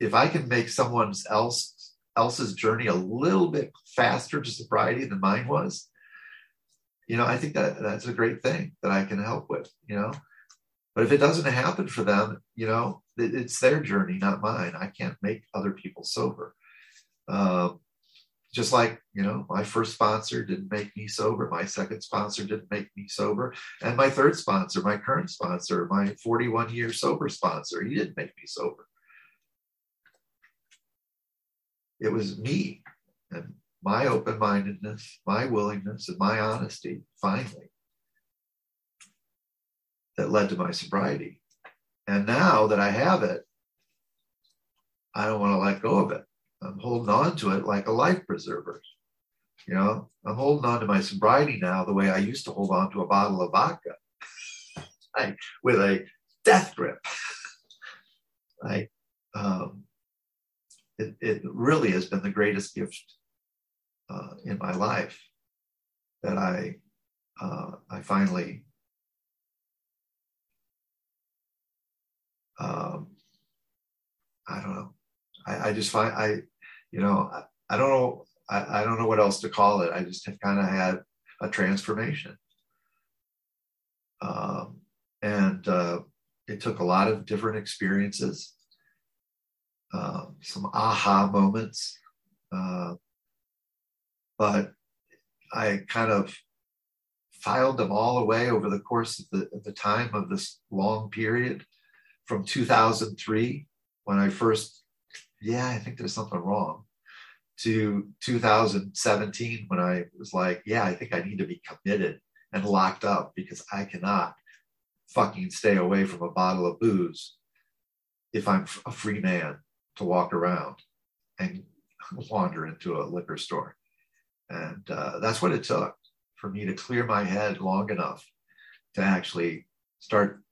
if I can make someone else else's journey a little bit faster to sobriety than mine was, you know, I think that that's a great thing that I can help with, you know. But if it doesn't happen for them, you know, it, it's their journey, not mine. I can't make other people sober. Uh, just like, you know, my first sponsor didn't make me sober. My second sponsor didn't make me sober. And my third sponsor, my current sponsor, my 41 year sober sponsor, he didn't make me sober. It was me and my open mindedness, my willingness, and my honesty, finally, that led to my sobriety. And now that I have it, I don't want to let go of it. I'm holding on to it like a life preserver. You know, I'm holding on to my sobriety now the way I used to hold on to a bottle of vodka, like with a death grip. like, um, it, it really has been the greatest gift uh, in my life that I uh, I finally um, I don't know. I, I, just find I, you know, I, I don't know. I, I, don't know what else to call it. I just have kind of had a transformation. Um, and uh, it took a lot of different experiences, uh, some aha moments. Uh, but I kind of filed them all away over the course of the, the time of this long period from 2003 when I first, yeah, I think there's something wrong, to 2017 when I was like, yeah, I think I need to be committed and locked up because I cannot fucking stay away from a bottle of booze if I'm a free man to walk around and wander into a liquor store. And uh, that's what it took for me to clear my head long enough to actually start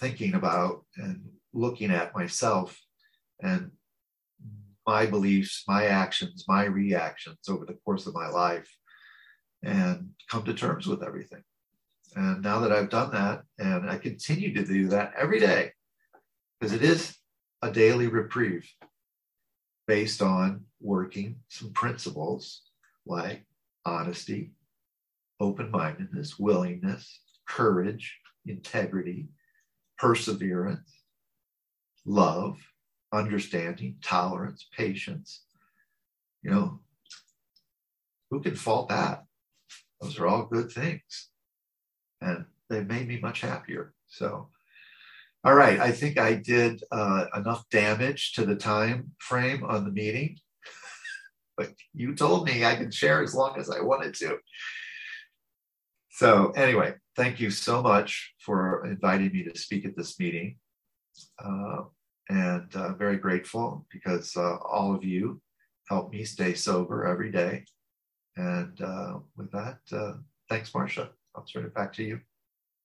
thinking about and looking at myself and my beliefs, my actions, my reactions over the course of my life and come to terms with everything. And now that I've done that, and I continue to do that every day, because it is a daily reprieve based on working some principles like honesty, open mindedness, willingness, courage, integrity, perseverance, love, understanding, tolerance, patience. You know, who can fault that? Those are all good things. And they've made me much happier. So, all right, I think I did uh, enough damage to the time frame on the meeting. but you told me I could share as long as I wanted to. So, anyway, thank you so much for inviting me to speak at this meeting. Uh, and uh, very grateful because uh, all of you help me stay sober every day. And uh, with that, uh, thanks, Marcia. I'll turn it back to you.